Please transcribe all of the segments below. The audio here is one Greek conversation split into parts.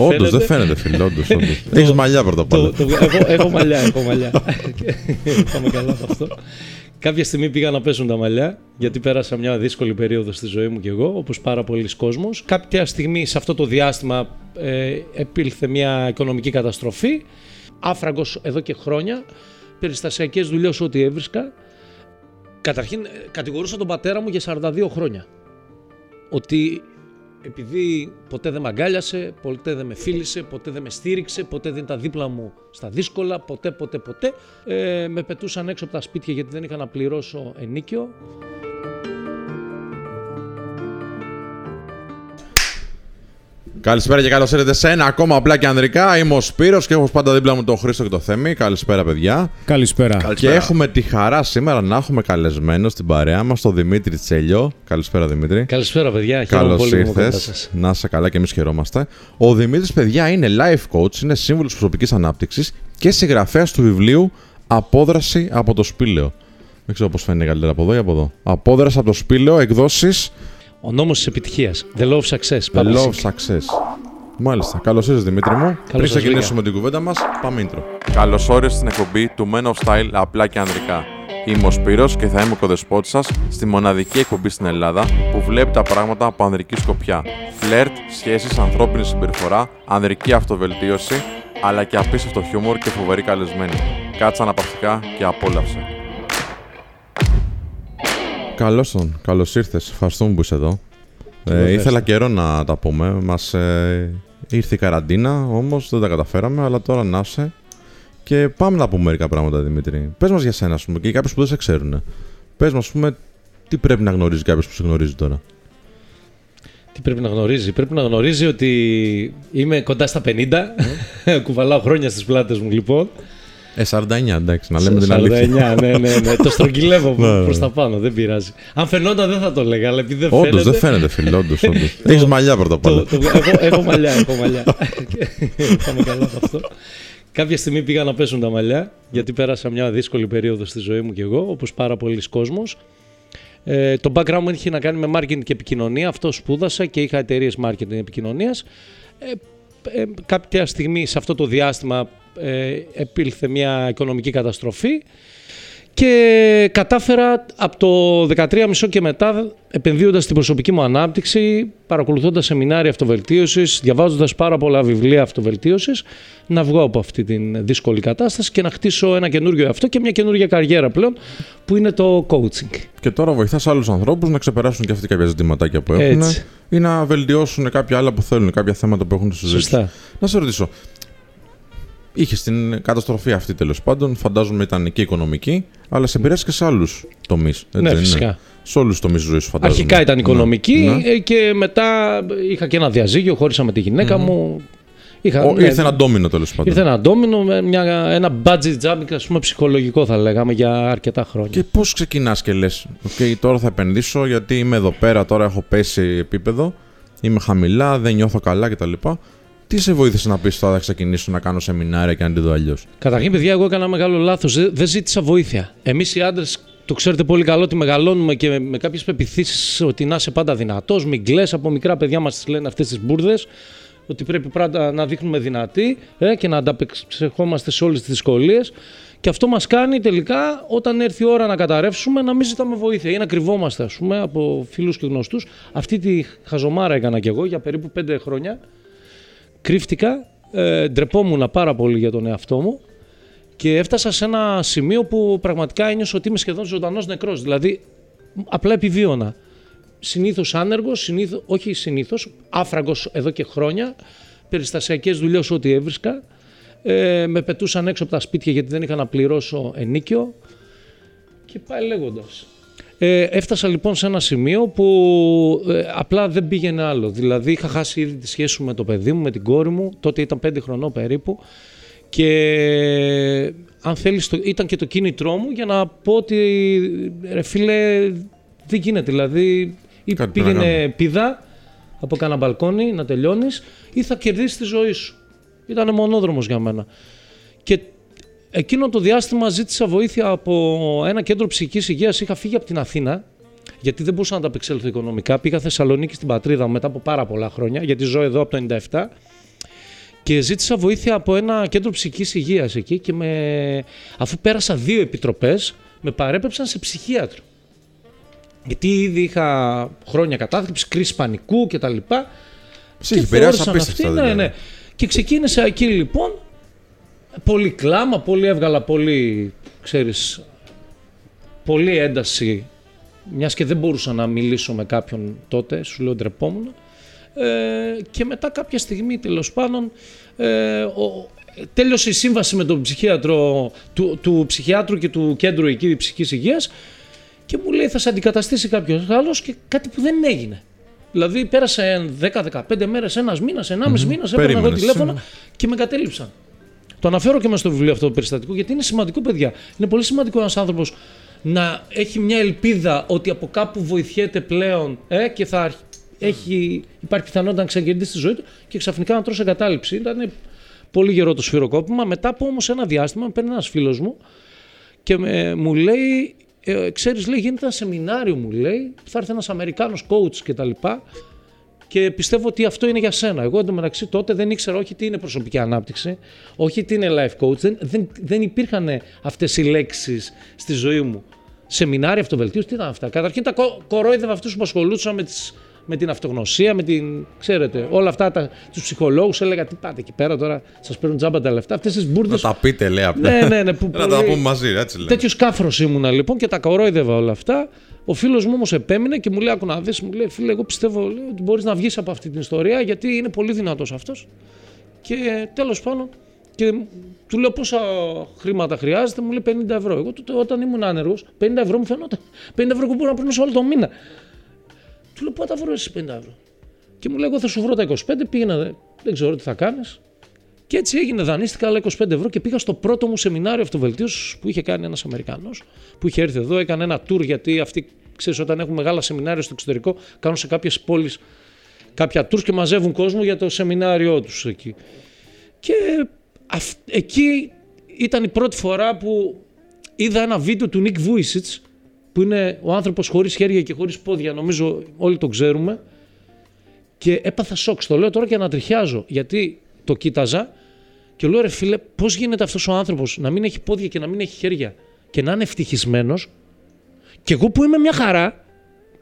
Όντως, δεν φαίνεται, φίλε. Όντως. Έχεις μαλλιά πρώτα απ' όλα. Το- το- έχω, έχω μαλλιά, έχω μαλλιά. Πάμε καλά από αυτό. Κάποια στιγμή πήγα να πέσουν τα μαλλιά, γιατί πέρασα μια δύσκολη περίοδο στη ζωή μου κι εγώ, όπως πάρα πολλοί κόσμος. Κάποια στιγμή σε αυτό το διάστημα ε, επήλθε μια οικονομική καταστροφή. Άφραγκος εδώ και χρόνια, περιστασιακές δουλειές ό,τι έβρισκα. Καταρχήν, ε, κατηγορούσα τον πατέρα μου για 42 χρόνια. Ότι επειδή ποτέ δεν με αγκάλιασε, ποτέ δεν με φίλησε, ποτέ δεν με στήριξε, ποτέ δεν ήταν δίπλα μου στα δύσκολα, ποτέ, ποτέ, ποτέ. Ε, με πετούσαν έξω από τα σπίτια γιατί δεν είχα να πληρώσω ενίκιο. Καλησπέρα και καλώς ήρθατε σε ένα ακόμα απλά και ανδρικά. Είμαι ο Σπύρος και έχω πάντα δίπλα μου τον Χρήστο και το Θέμη. Καλησπέρα, παιδιά. Καλησπέρα. Και έχουμε τη χαρά σήμερα να έχουμε καλεσμένο στην παρέα μας τον Δημήτρη Τσέλιο. Καλησπέρα, Δημήτρη. Καλησπέρα, παιδιά. Χαίρομαι Καλώς πολύ που είμαι κοντά ήρθε. σας. Να είσαι καλά και εμείς χαιρόμαστε. Ο Δημήτρης, παιδιά, είναι life coach, είναι σύμβουλος προσωπικής ανάπτυξης και συγγραφέας του βιβλίου Απόδραση από το Σπήλαιο. Δεν ξέρω πώς φαίνεται καλύτερα από εδώ ή από εδώ. Απόδραση από το Σπήλαιο, εκδόσεις Ο νόμος της επιτυχίας. The Law of Success. The Πάμε Law σε- of Success. Μάλιστα. Καλώς ήρθατε, Δημήτρη μου. Πριν σας ξεκινήσουμε την κουβέντα μας, πάμε intro. Καλώς όρισες στην εκπομπή του Men of Style απλά και ανδρικά. Είμαι ο Σπύρος και θα είμαι ο κοδεσπότης σας στη μοναδική εκπομπή στην Ελλάδα που βλέπει τα πράγματα από ανδρική σκοπιά. Φλερτ, σχέσεις, ανθρώπινη συμπεριφορά, ανδρική αυτοβελτίωση, αλλά και απίστευτο χιούμορ και φοβερή καλεσμένη. Κάτσε αναπαυτικά και απόλαυσε. Καλώς τον. Καλώς ήρθες. Ευχαριστούμε που είσαι εδώ. Ε, ήθελα καιρό να τα πούμε. Μας ε, ήρθε η καραντίνα, όμως δεν τα καταφέραμε, αλλά τώρα να είσαι. Και πάμε να πούμε μερικά πράγματα, Δημήτρη. Πες μας για σένα, ας πούμε, και για κάποιους που δεν σε ξέρουν. Πες μας, ας πούμε, τι πρέπει να γνωρίζει κάποιος που σε γνωρίζει τώρα. Τι πρέπει να γνωρίζει. Πρέπει να γνωρίζει ότι είμαι κοντά στα 50. Κουβαλάω χρόνια στις πλάτες μου λοιπόν. Ε, 49, εντάξει, να λέμε την αλήθεια. 49, ναι, ναι, ναι. το στρογγυλεύω Ναι, ναι. προς τα πάνω, δεν πειράζει. Αν φαινόταν δεν θα το έλεγα, αλλά επειδή δεν Όντως, φαίνεται. δεν φαίνεται, φίλε, όντως, όντως. Έχεις μαλλιά πρώτα απ' όλα. το, το, έχω, έχω μαλλιά, έχω μαλλιά. Πάμε καλά από αυτό. Κάποια στιγμή πήγα να πέσουν τα μαλλιά, γιατί πέρασα μια δύσκολη περίοδο στη ζωή μου κι εγώ, όπως πάρα πολλοί κόσμος. Ε, το background μου είχε να κάνει με marketing και επικοινωνία, αυτό σπούδασα και είχα εταιρείες marketing και επικοινωνίας. Ε, ε, κάποια στιγμή σε αυτό το διάστημα ε, επήλθε μια οικονομική καταστροφή και κατάφερα από το 13,5 και μετά, επενδύοντας στην προσωπική μου ανάπτυξη, παρακολουθώντας σεμινάρια αυτοβελτίωσης, διαβάζοντας πάρα πολλά βιβλία αυτοβελτίωσης, να βγω από αυτή την δύσκολη κατάσταση και να χτίσω ένα καινούριο αυτό και μια καινούργια καριέρα πλέον, που είναι το coaching. Και τώρα βοηθάς άλλους ανθρώπους να ξεπεράσουν και αυτοί κάποια ζητηματάκια που έχουν Έτσι. ή να βελτιώσουν κάποια άλλα που θέλουν, κάποια θέματα που έχουν στη ζωή τους. Σωστά. Να σε ρωτήσω. Είχε την καταστροφή αυτή τέλος πάντων, φαντάζομαι ήταν και οικονομική, αλλά σε επηρέασε και σε άλλους τομείς. Ναι, φυσικά. Σε όλους τους τομείς της ζωής σου, φαντάζομαι. Αρχικά ήταν οικονομική Ναι. ε, και μετά είχα και ένα διαζύγιο, χώρισα με τη γυναικα μου. Είχα, Ο, ναι, Ήρθε ένα ντόμινο τέλος πάντων. Ήρθε ένα ντόμινο με μια, ένα budget jumping, ας πούμε, ψυχολογικό θα λέγαμε για αρκετά χρόνια. Και πώς ξεκινάς και λες: OK, τώρα θα επενδύσω γιατί είμαι εδώ πέρα, τώρα έχω πέσει επίπεδο, είμαι χαμηλά, δεν νιώθω καλά κτλ. Τι σε βοήθησε να πεις τώρα θα ξεκινήσω να κάνω σεμινάρια και να τη δω αλλιώς. Καταρχήν, παιδιά, εγώ έκανα μεγάλο λάθος. Δεν, δεν ζήτησα βοήθεια. Εμείς οι άντρες το ξέρετε πολύ καλό ότι μεγαλώνουμε και με, με κάποιες πεπιθήσεις ότι να είσαι πάντα δυνατός, μην κλαις. Από μικρά παιδιά μας τις λένε αυτές τις μπουρδες. Ότι πρέπει πάντα να δείχνουμε δυνατοί ε, και να ανταπεξεχόμαστε σε όλες τις δυσκολίες. Και αυτό μας κάνει τελικά όταν έρθει η ώρα να καταρρεύσουμε να μην ζητάμε βοήθεια ή να κρυβόμαστε, ας πούμε, από φίλους και γνωστούς. Αυτή τη χαζομάρα έκανα κι εγώ για περίπου πέντε χρόνια. Κρύφτηκα, ε, ντρεπόμουν πάρα πολύ για τον εαυτό μου και έφτασα σε ένα σημείο που πραγματικά ένιωσα ότι είμαι σχεδόν ζωντανός νεκρός. Δηλαδή, απλά επιβίωνα. Συνήθως άνεργος, συνήθως, όχι συνήθως, άφραγκος εδώ και χρόνια, περιστασιακές δουλειές ό,τι έβρισκα. Ε, με πετούσαν έξω από τα σπίτια γιατί δεν είχα να πληρώσω ενίκιο. Και πάει λέγοντας. Ε, έφτασα λοιπόν σε ένα σημείο που ε, απλά δεν πήγαινε άλλο. Δηλαδή είχα χάσει ήδη τη σχέση μου με το παιδί μου, με την κόρη μου. Τότε ήταν πέντε χρονών περίπου. Και αν θέλεις, το, ήταν και το κίνητρό μου για να πω ότι ρε φίλε δεν γίνεται. Δηλαδή ή Κάτι πρέπει να πήγαινε πηδά από κάνα μπαλκόνι να τελειώνεις ή θα κερδίσεις τη ζωή σου. Ήταν μονόδρομος για μένα. Και εκείνο το διάστημα ζήτησα βοήθεια από ένα κέντρο ψυχικής υγείας. Είχα φύγει από την Αθήνα γιατί δεν μπορούσα να τα απεξέλθω οικονομικά. Πήγα Θεσσαλονίκη στην πατρίδα μου μετά από πάρα πολλά χρόνια, γιατί ζω εδώ από το 97. Και ζήτησα βοήθεια από ένα κέντρο ψυχικής υγείας εκεί και με... αφού πέρασα δύο επιτροπές, με παρέπεψαν σε ψυχίατρο. Γιατί ήδη είχα χρόνια κατάθλιψη, κρίση πανικού κτλ. Ψυχή, περάσει απίστευτα. Ναι, δηλαδή. ναι. Και ξεκίνησα εκεί λοιπόν, πολύ κλάμα, πολύ έβγαλα πολύ, ξέρεις, πολύ ένταση, μιας και δεν μπορούσα να μιλήσω με κάποιον τότε, σου λέω ντρεπόμουν. Ε, και μετά κάποια στιγμή τέλος πάντων ε, ο, τέλειωσε η σύμβαση με τον ψυχίατρο του, του ψυχιάτρου και του κέντρου εκεί ψυχικής υγείας και μου λέει θα σε αντικαταστήσει κάποιος άλλος και κάτι που δεν έγινε. Δηλαδή πέρασε 10-15 μέρες, ένας μήνας, ένα μισή μήνας, έπαιρνα εγώ τηλέφωνο και με κατέληψαν. Το αναφέρω και με στο βιβλίο αυτό το περιστατικό γιατί είναι σημαντικό, παιδιά. Είναι πολύ σημαντικό ένας άνθρωπος να έχει μια ελπίδα ότι από κάπου βοηθιέται πλέον ε, και θα έχει, υπάρχει πιθανότητα να ξανακερδίσει τη ζωή του και ξαφνικά να τρώσει εγκατάλειψη. Ήταν πολύ γερό το σφυροκόπημα. Μετά από όμως ένα διάστημα, με παίρνει ένας φίλος μου και με, μου λέει, ε, ξέρεις, λέει, γίνεται ένα σεμινάριο, μου λέει, θα έρθει ένας Αμερικάνος coach και τα λοιπά και πιστεύω ότι αυτό είναι για σένα. Εγώ εντωμεταξύ τότε δεν ήξερα όχι τι είναι προσωπική ανάπτυξη, όχι τι είναι life coach, δεν, δεν, δεν υπήρχαν αυτές οι λέξεις στη ζωή μου. Σεμινάρια αυτοβελτίωση, τι ήταν αυτά. Καταρχήν τα κορόιδευα αυτούς που ασχολούσαν με τις με την αυτογνωσία, με την. ξέρετε, όλα αυτά τα, τους ψυχολόγους. Έλεγα τι πάτε εκεί πέρα τώρα, σας παίρνουν τζάμπα τα λεφτά. Αυτές τις μπουρδε. Να τα πείτε, λέει απλά. Ναι, ναι, ναι. Που να τα πούμε μαζί, έτσι λέει. Τέτοιος κάφρος ήμουνα λοιπόν και τα κορόιδευα όλα αυτά. Ο φίλος μου όμως επέμεινε και μου λέει: Άκου να δεις, μου λέει: Φίλε, εγώ πιστεύω λέει, ότι μπορείς να βγεις από αυτή την ιστορία γιατί είναι πολύ δυνατός αυτός. Και τέλος πάντων, και του λέω πόσα χρήματα χρειάζεται, μου λέει 50 ευρώ. Εγώ τότε όταν ήμουν άνεργος, 50 ευρώ μου φαινόταν. 50 ευρώ που μπορώ να παίρνω όλο το μήνα. Του λέω: Πού τα βρω εσύ 50 ευρώ. Και μου λέει: Εγώ θα σου βρω τα 25, πήγαινα, δεν ξέρω τι θα κάνεις. Και έτσι έγινε, δανείστηκα άλλα 25 ευρώ και πήγα στο πρώτο μου σεμινάριο αυτοβελτίωσης που είχε κάνει ένας Αμερικανός, που είχε έρθει εδώ, έκανε ένα tour γιατί αυτοί, ξέρεις, όταν έχουν μεγάλα σεμινάρια στο εξωτερικό, κάνουν σε κάποιες πόλεις κάποια tours και μαζεύουν κόσμο για το σεμινάριό τους εκεί. Και αυ, εκεί ήταν η πρώτη φορά που είδα ένα βίντεο του Nick Vujicic που είναι ο άνθρωπος χωρίς χέρια και χωρίς πόδια, νομίζω όλοι το ξέρουμε. Και έπαθα σοκ, το λέω τώρα και ανατριχιάζω, γιατί το κοίταζα και λέω ρε φίλε, πώς γίνεται αυτός ο άνθρωπος να μην έχει πόδια και να μην έχει χέρια και να είναι ευτυχισμένος. και εγώ που είμαι μια χαρά,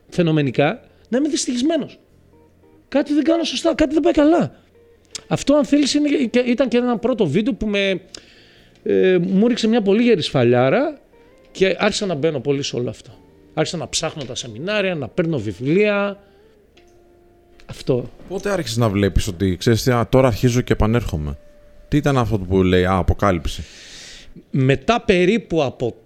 φαινομενικά, να είμαι δυστυχισμένος. Κάτι δεν κάνω σωστά, κάτι δεν πάει καλά. Αυτό αν θέλεις ήταν και ένα πρώτο βίντεο που με, ε, μου ρίξε μια πολύ γερή σφαλιάρα και άρχισα να μπαίνω πολύ σε όλο αυτό. Άρχισα να ψάχνω τα σεμινάρια, να παίρνω βιβλία. Αυτό. Πότε άρχισες να βλέπεις ότι ξέρεις τώρα αρχίζω και επανέρχομαι; Τι ήταν αυτό που λέει Α, αποκάλυψη. Μετά περίπου από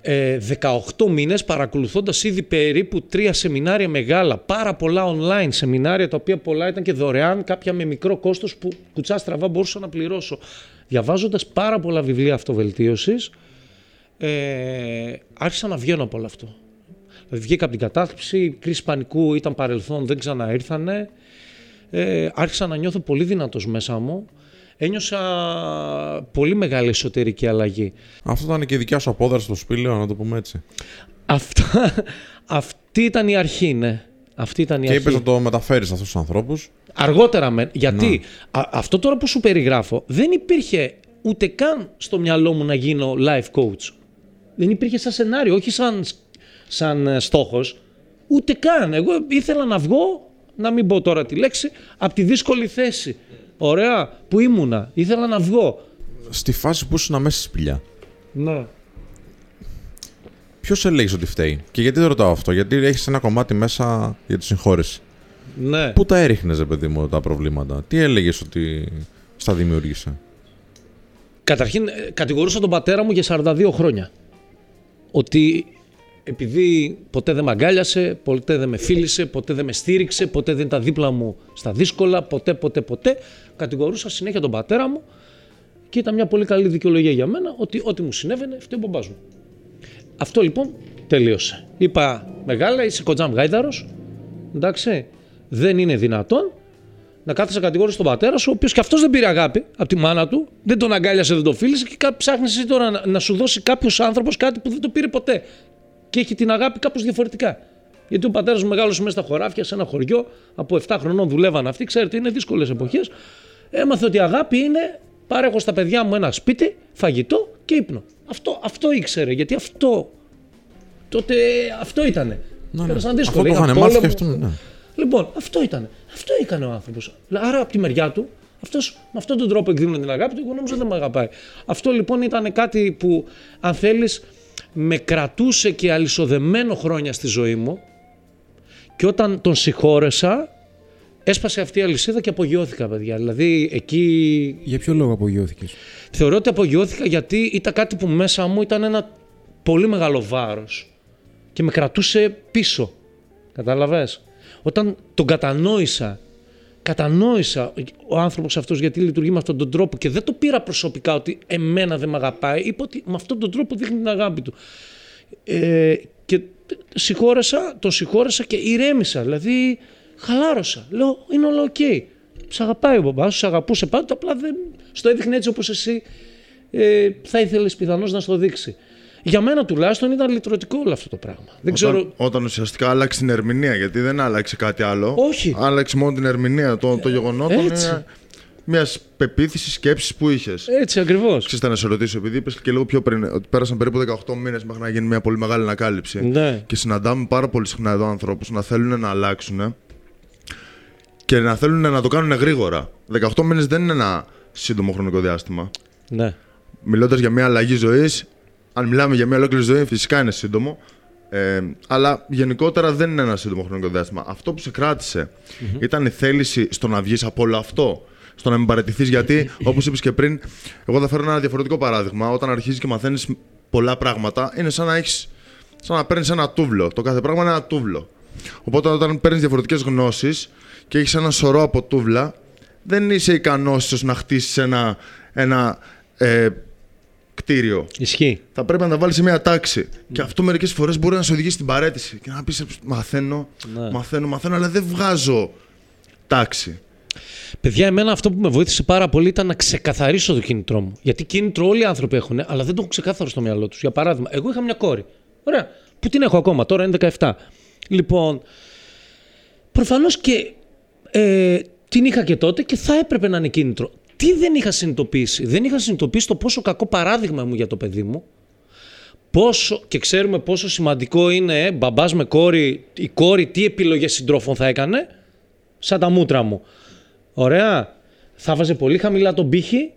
ε, 18 μήνες παρακολουθώντας ήδη περίπου τρία σεμινάρια μεγάλα, πάρα πολλά online σεμινάρια τα οποία πολλά ήταν και δωρεάν, κάποια με μικρό κόστος που κουτσά στραβά μπορούσα να πληρώσω. Διαβάζοντας πάρα πολλά βιβλία αυτοβελτίωσης, ε, άρχισα να βγαίνω από όλο αυτό. Δηλαδή βγήκα από την κατάθλιψη, η κρίση πανικού ήταν παρελθόν, δεν ξαναήρθανε. Ε, άρχισα να νιώθω πολύ δυνατός μέσα μου. Ένιωσα πολύ μεγάλη εσωτερική αλλαγή. Αυτό ήταν και η δικιά σου απόδραση στο σπήλαιο, να το πούμε έτσι. Αυτά, αυτή ήταν η αρχή, ναι. Αυτή ήταν η και αρχή. είπε να το μεταφέρεις σε αυτούς τους ανθρώπους. Αργότερα, με, γιατί αυτό τώρα που σου περιγράφω δεν υπήρχε ούτε καν στο μυαλό μου να γίνω life coach δεν υπήρχε σαν σενάριο, όχι σαν, σαν ε, στόχος, ούτε καν. Εγώ ήθελα να βγω, να μην πω τώρα τη λέξη, από τη δύσκολη θέση. Ωραία, που ήμουνα; Ήθελα να βγω. Στη φάση που ήσουν μέσα στη σπηλιά. Ναι. Ποιος έλεγες ότι φταίει. Και γιατί δεν ρωτάω αυτό, Γιατί έχεις ένα κομμάτι μέσα για τη συγχώρεση. Ναι. Πού τα έριχνες, παιδί μου, τα προβλήματα; Τι έλεγες ότι στα δημιούργησε; Καταρχήν, ε, κατηγορούσα τον πατέρα μου για 42 χρόνια ότι επειδή ποτέ δεν με αγκάλιασε, ποτέ δεν με φίλησε, ποτέ δεν με στήριξε, ποτέ δεν ήταν δίπλα μου στα δύσκολα, ποτέ, ποτέ, ποτέ, κατηγορούσα συνέχεια τον πατέρα μου και ήταν μια πολύ καλή δικαιολογία για μένα ότι ό,τι μου συνέβαινε φταίει ο μπαμπάς μου. Αυτό λοιπόν τελείωσε. Είπα, μεγάλα, είσαι κοντζάμ γάιδαρος, εντάξει, δεν είναι δυνατόν να κάθεσαι κατηγόρηση στον πατέρα σου, ο οποίος και αυτός δεν πήρε αγάπη από τη μάνα του, δεν τον αγκάλιασε, δεν τον φίλησε και ψάχνεις εσύ τώρα να, να σου δώσει κάποιος άνθρωπος κάτι που δεν το πήρε ποτέ. Και έχει την αγάπη κάπως διαφορετικά. Γιατί ο πατέρας μου μεγάλωσε μέσα στα χωράφια, σε ένα χωριό, από 7 χρονών δουλεύαν αυτοί. Ξέρετε, είναι δύσκολες εποχές. Έμαθε ότι η αγάπη είναι παρέχω στα παιδιά μου ένα σπίτι, φαγητό και ύπνο. Αυτό, αυτό ήξερε, γιατί αυτό. Τότε αυτό ήτανε. Ναι, ναι. Πέρασαν Αυτό δύσκολα. το Είχαν είχαν μάθει και πόλεμο. αυτό. Ναι. Λοιπόν, αυτό ήταν. Αυτό έκανε ο άνθρωπος. Άρα από τη μεριά του, αυτός, με αυτόν τον τρόπο εκδήλωνε την αγάπη του. Εγώ νόμιζα δεν με αγαπάει. Αυτό λοιπόν ήταν κάτι που, αν θέλεις, με κρατούσε και αλυσοδεμένο χρόνια στη ζωή μου. Και όταν τον συγχώρεσα, έσπασε αυτή η αλυσίδα και απογειώθηκα, παιδιά. Δηλαδή εκεί Για ποιο λόγο απογειώθηκες; Θεωρώ ότι απογειώθηκα γιατί ήταν κάτι που μέσα μου ήταν ένα πολύ μεγάλο βάρος και με κρατούσε πίσω. Κατάλαβες; Όταν τον κατανόησα, κατανόησα ο άνθρωπος αυτός γιατί λειτουργεί με αυτόν τον τρόπο και δεν το πήρα προσωπικά ότι εμένα δεν με αγαπάει, είπα ότι με αυτόν τον τρόπο δείχνει την αγάπη του. Ε, και συγχώρεσα, τον συγχώρεσα και ηρέμησα, δηλαδή χαλάρωσα. Λέω είναι όλα οκ. Σ' αγαπάει ο μπαμπάς σου, σ' αγαπούσε πάντοτε, απλά δεν στο έδειχνε έτσι όπως εσύ ε, θα ήθελες πιθανώς να στο δείξει. Για μένα τουλάχιστον ήταν λυτρωτικό όλο αυτό το πράγμα. Δεν ξέρω. Όταν, όταν ουσιαστικά άλλαξε την ερμηνεία, γιατί δεν άλλαξε κάτι άλλο. Όχι. Άλλαξε μόνο την ερμηνεία των το γεγονότων. έτσι. Μιας πεποίθησης σκέψης που είχες. Έτσι ακριβώς. Ξέρετε να σε ρωτήσω, επειδή είπες και λίγο πιο πριν ότι πέρασαν περίπου 18 μήνες μέχρι να γίνει μια πολύ μεγάλη ανακάλυψη. Ναι. Και συναντάμε πάρα πολύ συχνά εδώ ανθρώπους να θέλουν να αλλάξουν και να θέλουν να το κάνουν γρήγορα. 18 μήνες δεν είναι ένα σύντομο χρονικό διάστημα. Ναι. Μιλώντας για μια αλλαγή ζωής, αν μιλάμε για μια ολόκληρη ζωή, φυσικά είναι σύντομο. Ε, αλλά γενικότερα δεν είναι ένα σύντομο χρονικό διάστημα. Αυτό που σε κρατησε ήταν η θέληση στο να βγεις από όλο αυτό. Στο να μην παραιτηθείς, γιατί όπως είπες και πριν, εγώ θα φέρω ένα διαφορετικό παράδειγμα. Όταν αρχίζεις και μαθαίνεις πολλά πράγματα, είναι σαν να έχεις. σαν να παίρνεις ένα τούβλο. Το κάθε πράγμα είναι ένα τούβλο. Οπότε όταν παίρνεις διαφορετικές γνώσεις και έχεις ένα σωρό από τούβλα, δεν είσαι ικανός ίσως να χτίσεις ένα, ένα ε, κτίριο. Ισχύει. Θα πρέπει να τα βάλεις σε μια τάξη. Και αυτό μερικές φορές μπορεί να σε οδηγήσει στην παρέτηση. Και να πεις: Μαθαίνω, Ναι. μαθαίνω, μαθαίνω, αλλά δεν βγάζω τάξη. Παιδιά, εμένα αυτό που με βοήθησε πάρα πολύ ήταν να ξεκαθαρίσω το κίνητρό μου. Γιατί κίνητρο όλοι οι άνθρωποι έχουν, αλλά δεν το έχουν ξεκάθαρο στο μυαλό τους. Για παράδειγμα, εγώ είχα μια κόρη. Ωραία. Που την έχω ακόμα, τώρα είναι 17. Λοιπόν, προφανώς και ε, την είχα και τότε και θα έπρεπε να είναι κίνητρο. Τι δεν είχα συνειδητοποιήσει; Δεν είχα συνειδητοποιήσει το πόσο κακό παράδειγμα μου για το παιδί μου. Πόσο, και ξέρουμε πόσο σημαντικό είναι ε, μπαμπάς με κόρη, η κόρη τι επιλογές συντρόφων θα έκανε, σαν τα μούτρα μου. Ωραία. Θα βάζε πολύ χαμηλά τον πύχη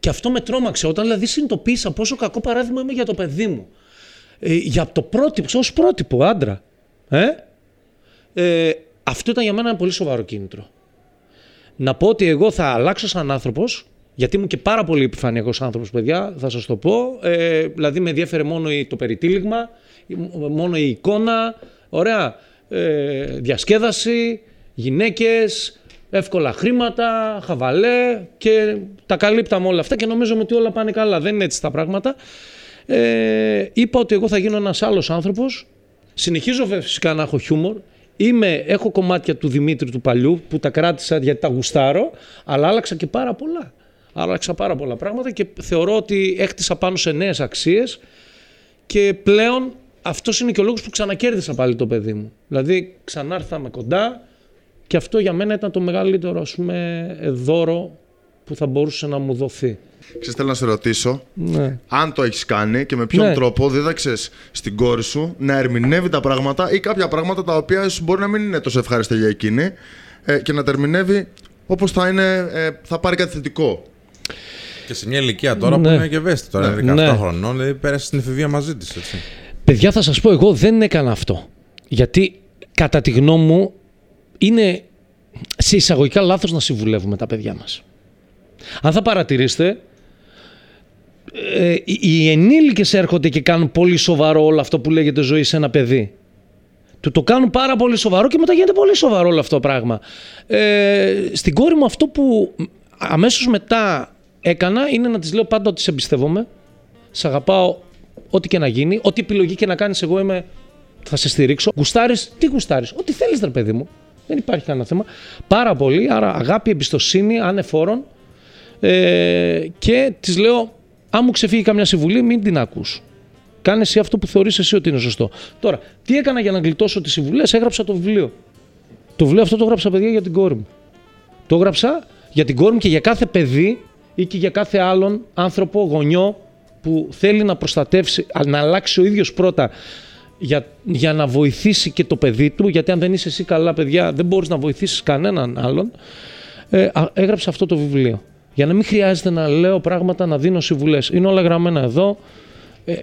και αυτό με τρόμαξε. Όταν δηλαδή συνειδητοποίησα πόσο κακό παράδειγμα είμαι για το παιδί μου. Ε, για το πρότυπο, ως πρότυπο άντρα. Ε; Ε, αυτό ήταν για μένα ένα πολύ σοβαρό κίνητρο. Να πω ότι εγώ θα αλλάξω σαν άνθρωπος, γιατί ήμουν και πάρα πολύ επιφανειακός άνθρωπος, παιδιά, θα σας το πω. Ε, δηλαδή με ενδιέφερε μόνο η- το περιτύλιγμα, η- μόνο η εικόνα, ωραία, ε, διασκέδαση, γυναίκες, εύκολα χρήματα, χαβαλέ και τα καλύπταμε όλα αυτά και νομίζουμε ότι όλα πάνε καλά. Δεν είναι έτσι τα πράγματα. Ε, είπα ότι εγώ θα γίνω ένας άλλος άνθρωπος. Συνεχίζω βέβαια φυσικά να έχω χιούμορ. Είμαι, έχω κομμάτια του Δημήτρη του παλιού που τα κράτησα γιατί τα γουστάρω, αλλά άλλαξα και πάρα πολλά. Άλλαξα πάρα πολλά πράγματα και θεωρώ ότι έκτισα πάνω σε νέες αξίες και πλέον αυτός είναι και ο λόγος που ξανακέρδισα πάλι το παιδί μου. Δηλαδή ξανάρθαμε κοντά και αυτό για μένα ήταν το μεγαλύτερο ας πούμε, δώρο που θα μπορούσε να μου δοθεί. Ξέρεις, θέλω να σε ρωτήσω, Ναι. αν το έχεις κάνει και με ποιον Ναι. τρόπο δίδαξες στην κόρη σου να ερμηνεύει τα πράγματα ή κάποια πράγματα τα οποία ίσως μπορεί να μην είναι τόσο ευχάριστα για εκείνη ε, και να τα ερμηνεύει όπως θα, είναι, ε, θα πάρει κάτι θετικό. Και σε μια ηλικία τώρα που Ναι. είναι και ευαίσθητη, τώρα είναι 17 Ναι. χρονών, δηλαδή πέρασε στην εφηβεία μαζί της. Έτσι. Παιδιά θα σας πω εγώ δεν έκανα αυτό. Γιατί κατά τη γνώμη μου είναι σε εισαγωγικά λάθος να συμβουλεύουμε τα παιδιά μας. Αν θα παρατηρήσετε, ε, οι- οι ενήλικες έρχονται και κάνουν πολύ σοβαρό όλο αυτό που λέγεται ζωή σε ένα παιδί. Του το κάνουν πάρα πολύ σοβαρό και μετά γίνεται πολύ σοβαρό όλο αυτό το πράγμα. Ε, στην κόρη μου αυτό που αμέσως μετά έκανα είναι να της λέω πάντα ότι σε εμπιστεύομαι, σε αγαπάω ό,τι και να γίνει, ό,τι επιλογή και να κάνεις εγώ είμαι, θα σε στηρίξω. Γουστάρεις, τι γουστάρεις, ό,τι θέλεις ρε παιδί μου. Δεν υπάρχει κανένα θέμα. Πάρα πολύ, άρα αγάπη, εμπιστοσύνη, ανεφόρον. Ε, και της λέω, αν μου ξεφύγει καμιά συμβουλή, μην την ακούς. Κάνε εσύ αυτό που θεωρείς εσύ ότι είναι σωστό. Τώρα, τι έκανα για να γλιτώσω τις συμβουλές, έγραψα το βιβλίο. Το βιβλίο αυτό το έγραψα, παιδιά, για την κόρη μου. Το έγραψα για την κόρη μου και για κάθε παιδί ή και για κάθε άλλον άνθρωπο, γονιό που θέλει να προστατεύσει, να αλλάξει ο ίδιος πρώτα για, για να βοηθήσει και το παιδί του, γιατί αν δεν είσαι εσύ καλά παιδιά δεν μπορείς να βοηθήσεις κανέναν άλλον, ε, έγραψε αυτό το βιβλίο. Για να μην χρειάζεται να λέω πράγματα, να δίνω συμβουλές. Είναι όλα γραμμένα εδώ. Ε,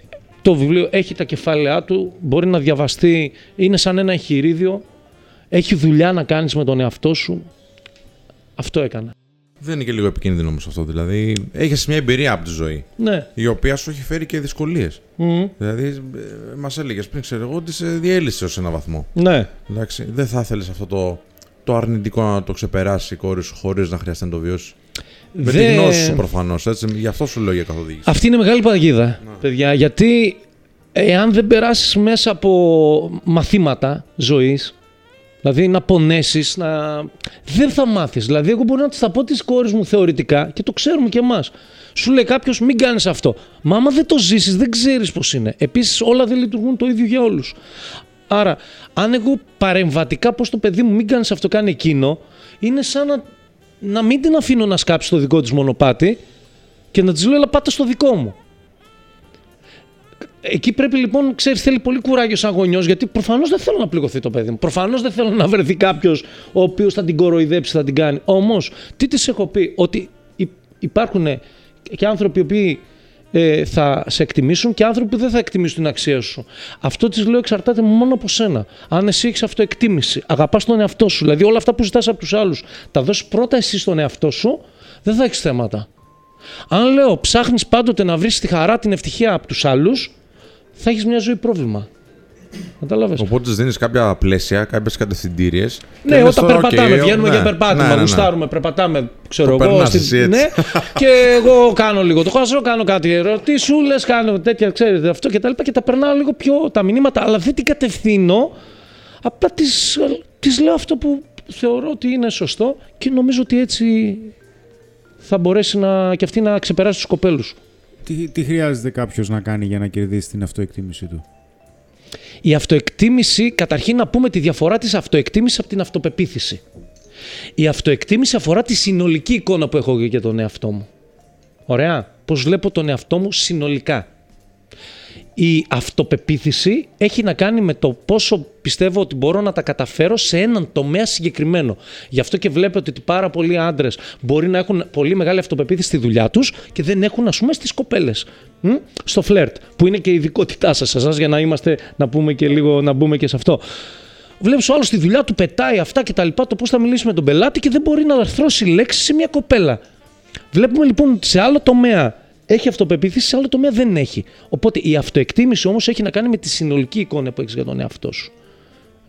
το βιβλίο έχει τα κεφάλαιά του, μπορεί να διαβαστεί, είναι σαν ένα εγχειρίδιο, έχει δουλειά να κάνεις με τον εαυτό σου. Αυτό έκανα. Δεν είναι και λίγο επικίνδυνο όμως αυτό. Δηλαδή, έχεις μια εμπειρία από τη ζωή. Ναι. Η οποία σου έχει φέρει και δυσκολίες. Mm. Δηλαδή, ε, μας έλεγες πριν, ξέρω εγώ, ότι σε διέλυσες ω ένα βαθμό. Ναι. Εντάξει, δεν θα ήθελε αυτό το, το αρνητικό να το ξεπεράσει η κόρη σου χωρίς να χρειαστεί να το βιώσεις. Με τη γνώση σου προφανώς. Γι' αυτό σου λέω για καθοδήγηση. Αυτή είναι μεγάλη παγίδα, παιδιά. Γιατί εάν δεν περάσεις μέσα από μαθήματα ζωής, Δηλαδή να πονέσεις, να. Δεν θα μάθεις. Δηλαδή, εγώ μπορώ να τη τα πω τη κόρη μου θεωρητικά και το ξέρουμε κι εμάς. Σου λέει κάποιος, μην κάνεις αυτό. Μα άμα δεν το ζήσεις, δεν ξέρεις πώς είναι. Επίσης, όλα δεν λειτουργούν το ίδιο για όλους. Άρα, αν εγώ παρεμβατικά πω το παιδί μου, μην κάνεις αυτό, κάνει εκείνο, είναι σαν να, να μην την αφήνω να σκάψει το δικό της μονοπάτι και να της λέω, αλλά πάτε στο δικό μου. Εκεί πρέπει λοιπόν, ξέρεις, θέλει πολύ κουράγιο σαν γονιός, γιατί προφανώς δεν θέλω να πληγωθεί το παιδί μου. Προφανώς δεν θέλω να βρεθεί κάποιος ο οποίος θα την κοροϊδέψει, θα την κάνει. Όμως, τι της έχω πει, ότι υπάρχουν και άνθρωποι οι οποίοι ε, θα σε εκτιμήσουν και άνθρωποι που δεν θα εκτιμήσουν την αξία σου. Αυτό της λέω εξαρτάται μόνο από σένα. Αν εσύ έχεις αυτοεκτίμηση, αγαπάς τον εαυτό σου, δηλαδή όλα αυτά που ζητάς από τους άλλους, τα δώσεις πρώτα εσύ στον εαυτό σου, δεν θα έχεις θέματα. Αν λέω ψάχνεις πάντοτε να βρεις τη χαρά, την ευτυχία από τους άλλους, θα έχεις μια ζωή πρόβλημα. Κατάλαβες. Οπότε δίνεις κάποια πλαίσια, κάποιες κατευθυντήριες. Ναι, όταν περπατάμε, βγαίνουμε για περπάτημα, ναι, ναι, ναι. γουστάρουμε, περπατάμε, ξέρω το εγώ. Στη... Ναι, και εγώ κάνω λίγο το χάσο, κάνω κάτι ερωτήσει, λε, κάνω τέτοια, ξέρετε αυτό και τα λοιπά και τα περνάω λίγο πιο τα μηνύματα, αλλά δεν την κατευθύνω. Απλά τη λέω αυτό που θεωρώ ότι είναι σωστό και νομίζω ότι έτσι θα μπορέσει να, και αυτή να ξεπεράσει τους κοπέλους. Τι, τι χρειάζεται κάποιος να κάνει για να κερδίσει την αυτοεκτίμησή του; Η αυτοεκτίμηση, καταρχήν να πούμε τη διαφορά της αυτοεκτίμησης από την αυτοπεποίθηση. Η αυτοεκτίμηση αφορά τη συνολική εικόνα που έχω για τον εαυτό μου. Ωραία. Πώς βλέπω τον εαυτό μου συνολικά. Η αυτοπεποίθηση έχει να κάνει με το πόσο πιστεύω ότι μπορώ να τα καταφέρω σε έναν τομέα συγκεκριμένο. Γι' αυτό και βλέπετε ότι πάρα πολλοί άντρες μπορεί να έχουν πολύ μεγάλη αυτοπεποίθηση στη δουλειά τους και δεν έχουν, ας πούμε, στις κοπέλες. Στο φλερτ, που είναι και η ειδικότητά σας, εσά, για να είμαστε, να πούμε και λίγο, να μπούμε και σε αυτό. Βλέπεις ο άλλος στη δουλειά του πετάει αυτά και τα λοιπά, το πώς θα μιλήσει με τον πελάτη και δεν μπορεί να αρθρώσει λέξεις σε μια κοπέλα. Βλέπουμε λοιπόν σε άλλο τομέα έχει αυτοπεποίθηση, σε άλλο τομέα δεν έχει. Οπότε η αυτοεκτίμηση όμως έχει να κάνει με τη συνολική εικόνα που έχεις για τον εαυτό σου.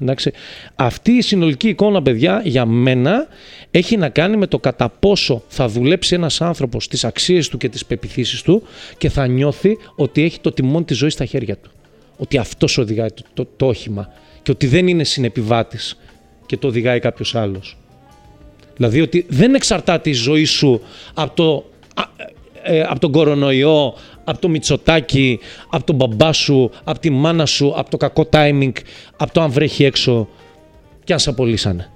Εντάξει. Αυτή η συνολική εικόνα, παιδιά, για μένα έχει να κάνει με το κατά πόσο θα δουλέψει ένας άνθρωπος στι αξίες του και τις πεπιθήσεις του και θα νιώθει ότι έχει το τιμόνι της ζωής στα χέρια του. Ότι αυτός οδηγάει το, το, το όχημα και ότι δεν είναι συνεπιβάτης και το οδηγάει κάποιος άλλος. Δηλαδή ότι δεν εξαρτάται η ζωή σου από το ε, από τον κορονοϊό, από το μυτσοτάκι, από τον μπαμπά σου, από τη μάνα σου, από το κακό timing, από το αν βρέχει έξω και αν σε απολύσανε.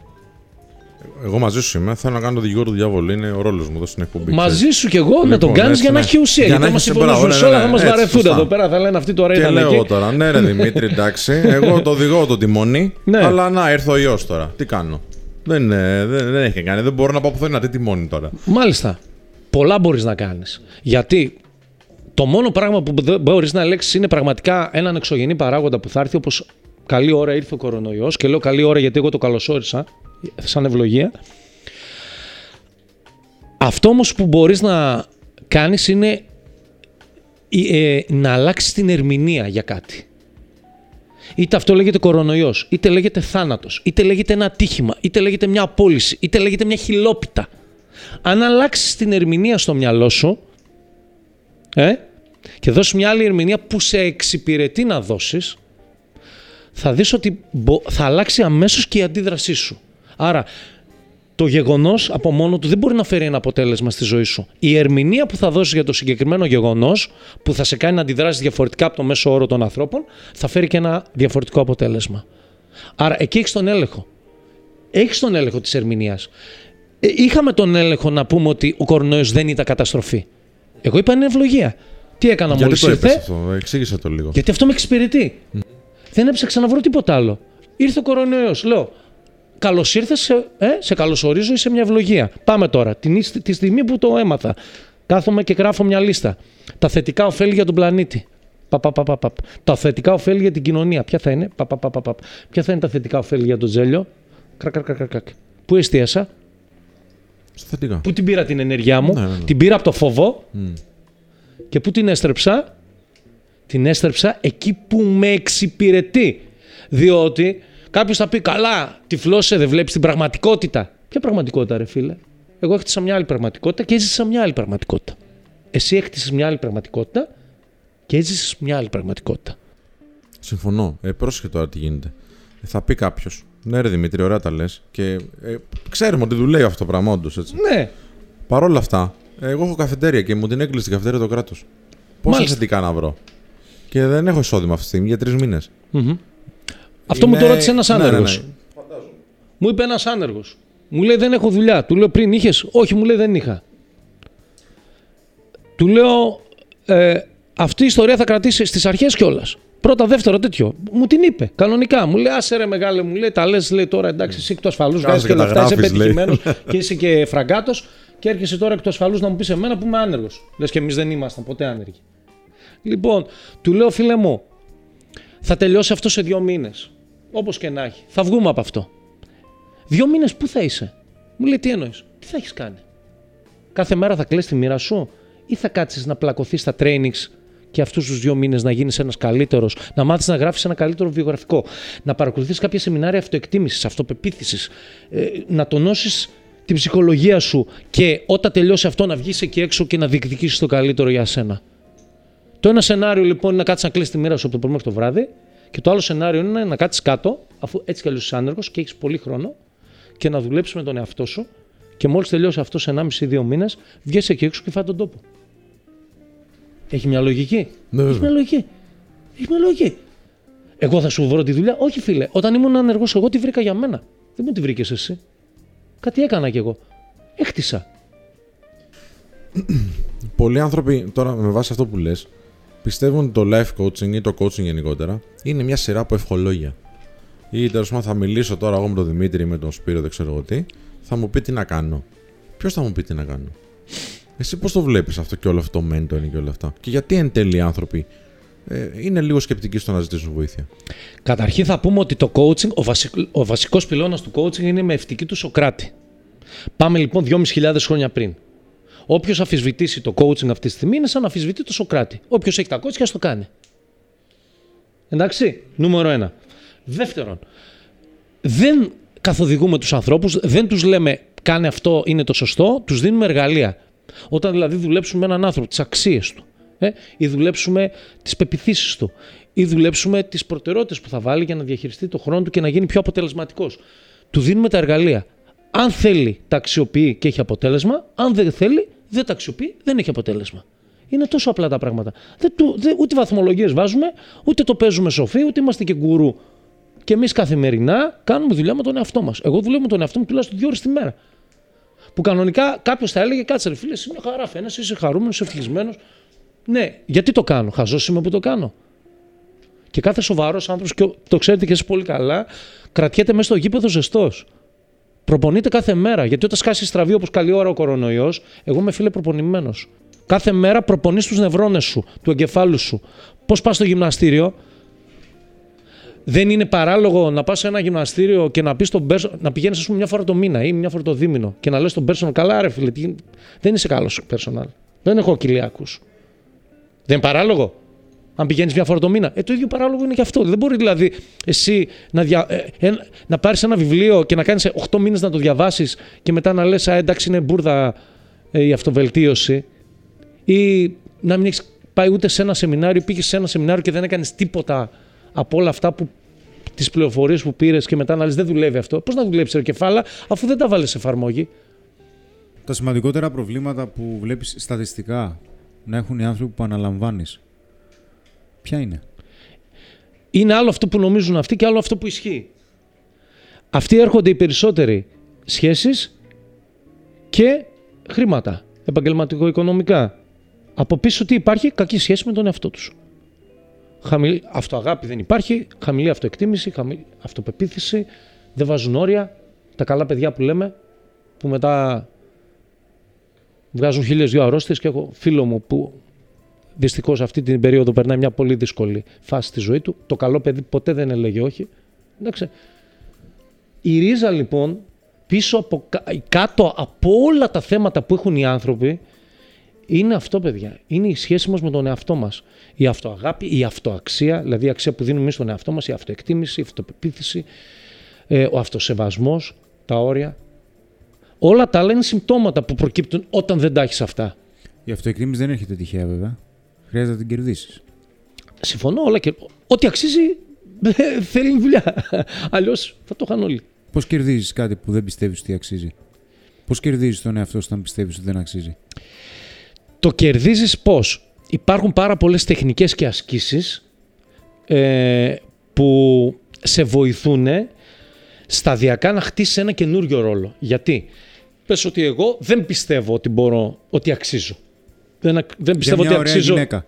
Εγώ μαζί σου είμαι. Θέλω να κάνω το δικηγόρο του διάβολου. Είναι ο ρόλος μου εδώ στην εκπομπή. Μαζί σου κι εγώ λοιπόν, να τον κάνεις για να έχει ουσία. Για γιατί μα συμφωνήσουν σε όλα, θα μα βαρεθούν εδώ πέρα. Θα λένε αυτή τώρα ήταν. Και λέω τώρα, ναι, ρε Δημήτρη, εντάξει. Εγώ το οδηγώ το τιμόνι. Ναι. Αλλά να έρθω ο ιός τώρα. Τι κάνω; Δεν, δεν, δεν έχει κάνει. Δεν μπορώ να πάω πουθενά. Τι τιμόνι τώρα; Μάλιστα πολλά μπορείς να κάνεις. Γιατί το μόνο πράγμα που μπορείς να ελέγξεις είναι πραγματικά έναν εξωγενή παράγοντα που θα έρθει όπως καλή ώρα ήρθε ο κορονοϊός και λέω καλή ώρα γιατί εγώ το καλωσόρισα σαν ευλογία. Αυτό όμως που μπορείς να κάνεις είναι ε, να αλλάξεις την ερμηνεία για κάτι. Είτε αυτό λέγεται κορονοϊός, είτε λέγεται θάνατος, είτε λέγεται ένα ατύχημα, είτε λέγεται μια απόλυση, είτε λέγεται μια χιλόπιτα. Αν αλλάξεις την ερμηνεία στο μυαλό σου ε, και δώσεις μια άλλη ερμηνεία που σε εξυπηρετεί να δώσεις, θα δεις ότι θα αλλάξει αμέσως και η αντίδρασή σου. Άρα, το γεγονός από μόνο του δεν μπορεί να φέρει ένα αποτέλεσμα στη ζωή σου. Η ερμηνεία που θα δώσεις για το συγκεκριμένο γεγονός, που θα σε κάνει να αντιδράσεις διαφορετικά από το μέσο όρο των ανθρώπων, θα φέρει και ένα διαφορετικό αποτέλεσμα. Άρα εκεί έχεις τον έλεγχο. Έχεις τον έλεγχο της ερμηνείας Ε, είχαμε τον έλεγχο να πούμε ότι ο κορονοϊός δεν ήταν καταστροφή. Εγώ είπα είναι ευλογία. Τι έκανα Γιατί μόλις το είπες ήρθε. αυτό, εξήγησε το λίγο. Γιατί αυτό με εξυπηρετεί. Δεν έψαξα να βρω τίποτα άλλο. Ήρθε ο κορονοϊός. Λέω, καλώς ήρθες, σε, ε, σε καλωσορίζω, είσαι μια ευλογία. Πάμε τώρα. Την, ίστη- τη στιγμή που το έμαθα, κάθομαι και γράφω μια λίστα. Τα θετικά ωφέλη για τον πλανήτη. Πα, πα, πα, πα, πα. Τα θετικά ωφέλη για την κοινωνία. Ποια θα είναι; Πα, πα, πα, πα, πα. Ποια θα είναι τα θετικά ωφέλη για τον Τζέλιο; Κρακ, κρακ, κρακ, κρακ. Πού εστίασα, Στα θετικά. Πού την πήρα την ενέργειά μου, Ναι, ναι, ναι. την πήρα από το φόβο και πού την έστρεψα. Την έστρεψα εκεί που με εξυπηρετεί. Διότι κάποιος θα πει: Καλά, τυφλώσε, δεν βλέπεις την πραγματικότητα. Ποια πραγματικότητα, ρε φίλε; Εγώ έχτισα μια άλλη πραγματικότητα και έζησα μια άλλη πραγματικότητα. Εσύ έκτισε μια άλλη πραγματικότητα και έζησες μια άλλη πραγματικότητα. Συμφωνώ. Ε, πρόσεχε τώρα τι γίνεται. Ε, θα πει κάποιος. Ναι, ρε Δημήτρη, ωραία τα λες. Και ε, ξέρουμε ότι δουλεύει αυτό το πράγμα, όντως έτσι. Ναι, Παρ' όλα αυτά, εγώ έχω καφετέρια και μου την έκλεισε την καφετέρια το κράτος. Πόσα Μάλιστα. θετικά να βρω; Και δεν έχω εισόδημα αυτή τη στιγμή για τρεις μήνες. αυτό μου το ρώτησε ένας ναι, ναι, άνεργος. ναι. Μου είπε ένας άνεργος. Μου λέει δεν έχω δουλειά. Του λέω πριν είχες; Όχι, μου λέει δεν είχα. Του λέω ε, αυτή η ιστορία θα κρατήσει στις αρχές κιόλας. Πρώτα, δεύτερο, τέτοιο. Μου την είπε. Κανονικά. Μου λέει, άσε ρε μεγάλε, μου λέει, τα λες, λέει τώρα εντάξει, εσύ εκ του ασφαλού Κάτσε βγάζεις και και τα λεφτά, είσαι γράφεις, λέει. πετυχημένος και είσαι και φραγκάτος. Και έρχεσαι τώρα εκ του ασφαλού να μου πεις εμένα που είμαι άνεργος. Λες και εμείς δεν ήμασταν ποτέ άνεργοι. Λοιπόν, του λέω, φίλε μου, θα τελειώσει αυτό σε δύο μήνες. Όπως και να έχει. Θα βγούμε από αυτό. Δύο μήνες πού θα είσαι; Μου λέει, τι εννοείς, τι θα έχεις κάνει; Κάθε μέρα θα κλαις τη μοίρα σου ή θα κάτσεις να πλακωθείς στα trainings και αυτούς τους δύο μήνες να γίνεις ένας καλύτερος, να μάθεις να γράφεις ένα καλύτερο βιογραφικό, να παρακολουθείς κάποια σεμινάρια αυτοεκτίμησης, αυτοπεποίθησης, ε, να τονώσεις την ψυχολογία σου και όταν τελειώσει αυτό να βγεις εκεί έξω και να διεκδικήσεις το καλύτερο για σένα. Το ένα σενάριο λοιπόν είναι να κάτσεις να κλείσει τη μοίρα σου από το πρωί μέχρι το βράδυ και το άλλο σενάριο είναι να κάτσεις κάτω, αφού έτσι κι αλλιώς είσαι άνεργος και έχεις πολύ χρόνο και να δουλέψεις με τον εαυτό σου και μόλις τελειώσει αυτός σε 1,5-2 μήνες, βγαίνει εκεί έξω και φάει τον τόπο. Έχει μια λογική; Ναι, Έχει βέβαια. μια λογική. Έχει μια λογική. Εγώ θα σου βρω τη δουλειά. Όχι, φίλε. Όταν ήμουν ανεργό, εγώ τη βρήκα για μένα. Δεν μου τη βρήκες εσύ. Κάτι έκανα κι εγώ. Έχτισα. Πολλοί άνθρωποι, τώρα με βάση αυτό που λες, πιστεύουν ότι το life coaching ή το coaching γενικότερα είναι μια σειρά από ευχολόγια. Ή τέλος πάντων θα μιλήσω τώρα εγώ με τον Δημήτρη ή με τον Σπύρο, δεν ξέρω εγώ τι, θα μου πει τι να κάνω. Ποιος θα μου πει τι να κάνω; Εσύ πώς το βλέπεις αυτό και όλο αυτό το mentoring και όλα αυτά. Και γιατί εν τέλει οι άνθρωποι ε, είναι λίγο σκεπτικοί στο να ζητήσουν βοήθεια; Καταρχήν θα πούμε ότι το coaching, ο, βασικ, ο βασικός πυλώνας του coaching είναι με ευτική του Σοκράτη. Πάμε λοιπόν 2.500 χρόνια πριν. Όποιος αφισβητήσει το coaching αυτή τη στιγμή είναι σαν να αφισβητεί το Σοκράτη. Όποιος έχει τα κότσια, ας το κάνει. Εντάξει, νούμερο ένα. Δεύτερον, δεν καθοδηγούμε τους ανθρώπους, δεν τους λέμε κάνε αυτό είναι το σωστό, τους δίνουμε εργαλεία. Όταν δηλαδή δουλέψουμε με έναν άνθρωπο, τις αξίες του, ε, ή δουλέψουμε τις πεπιθήσεις του, ή δουλέψουμε τις προτεραιότητες που θα βάλει για να διαχειριστεί το χρόνο του και να γίνει πιο αποτελεσματικός. Του δίνουμε τα εργαλεία. Αν θέλει, τα αξιοποιεί και έχει αποτέλεσμα. Αν δεν θέλει, δεν τα αξιοποιεί, δεν έχει αποτέλεσμα. Είναι τόσο απλά τα πράγματα. Δεν, του- δεν, ούτε βαθμολογίες βάζουμε, ούτε το παίζουμε σοφοί, ούτε είμαστε και γκουρού. Και εμείς καθημερινά κάνουμε δουλειά με τον εαυτό μας. Εγώ δουλεύω με τον εαυτό μου τουλάχιστον δύο ώρες τη μέρα. Που κανονικά κάποιος θα έλεγε: Κάτσε, ρε φίλε, είσαι μια χαρά. Φαίνεσαι, είσαι χαρούμενος, είσαι ευτυχισμένος. Ναι, γιατί το κάνω. Χαζό είμαι που το κάνω. Και κάθε σοβαρός άνθρωπος, και το ξέρετε και εσείς πολύ καλά, κρατιέται μέσα στο γήπεδο ζεστός. Προπονείται κάθε μέρα. Γιατί όταν σκάσει στραβή όπως καλή ώρα ο κορονοϊός, εγώ είμαι φίλε προπονημένος. Κάθε μέρα προπονείς τους νευρώνες σου, του εγκεφάλου σου. Πώς πας στο γυμναστήριο, δεν είναι παράλογο να πας σε ένα γυμναστήριο και να, πεις στον personal- να πηγαίνεις, ας πούμε, μια φορά το μήνα ή μια φορά το δίμηνο και να λες στον personal, καλά, ρε φίλε, τι... δεν είσαι καλός personal. Δεν έχω κοιλιακούς. Δεν είναι παράλογο; Αν πηγαίνεις μια φορά το μήνα. Ε, το ίδιο παράλογο είναι και αυτό. Δεν μπορεί δηλαδή εσύ να, δια... ε, ε, να πάρεις ένα βιβλίο και να κάνεις 8 μήνες να το διαβάσεις και μετά να λες: Α, εντάξει, είναι μπουρδα ε, η αυτοβελτίωση. Ή να μην έχεις πάει ούτε σε ένα σεμινάριο, πήγες σε ένα σεμινάριο και δεν έκανες τίποτα από όλα αυτά που τις πληροφορίες που πήρες και μετά να λε: Δεν δουλεύει αυτό. Πώς να δουλέψει το κεφάλα, αφού δεν τα βάλει σε εφαρμογή; Τα σημαντικότερα προβλήματα που βλέπεις στατιστικά να έχουν οι άνθρωποι που αναλαμβάνεις. Ποια είναι; Είναι άλλο αυτό που νομίζουν αυτοί και άλλο αυτό που ισχύει. Αυτοί έρχονται οι περισσότεροι σχέσεις και χρήματα, επαγγελματικό-οικονομικά. Από πίσω τι υπάρχει, κακή σχέση με τον εαυτό τους. Χαμηλή, αυτοαγάπη δεν υπάρχει, χαμηλή αυτοεκτίμηση, χαμηλή αυτοπεποίθηση, δεν βάζουν όρια. Τα καλά παιδιά που λέμε, που μετά βγάζουν χίλιες δύο αρρώστιες και έχω φίλο μου που δυστυχώς αυτή την περίοδο περνάει μια πολύ δύσκολη φάση στη ζωή του. Το καλό παιδί ποτέ δεν έλεγε όχι. Εντάξει. Η ρίζα λοιπόν πίσω από κάτω από όλα τα θέματα που έχουν οι άνθρωποι είναι αυτό, παιδιά. Είναι η σχέση μας με τον εαυτό μας. Η αυτοαγάπη, η αυτοαξία, δηλαδή η αξία που δίνουμε εμείς στον εαυτό μας, η αυτοεκτίμηση, η αυτοπεποίθηση, ε, ο αυτοσεβασμός, τα όρια. Όλα τα άλλα είναι συμπτώματα που προκύπτουν όταν δεν τα έχεις αυτά. Η αυτοεκτίμηση δεν έρχεται τυχαία, βέβαια. Χρειάζεται να την κερδίσεις. Συμφωνώ, όλα και. Ό,τι αξίζει θέλει δουλειά. Αλλιώς θα το είχαν όλοι. Πώς κερδίζεις κάτι που δεν πιστεύεις ότι αξίζει; Πώς κερδίζεις τον εαυτό σου όταν πιστεύεις ότι δεν αξίζει; Το κερδίζεις πώς; Υπάρχουν πάρα πολλές τεχνικές και ασκήσεις ε, που σε βοηθούν σταδιακά να χτίσεις ένα καινούριο ρόλο. Γιατί; Πες ότι εγώ δεν πιστεύω ότι μπορώ, ότι αξίζω. Δεν, δεν πιστεύω Για μια ότι ωραία αξίζω. Γυναίκα.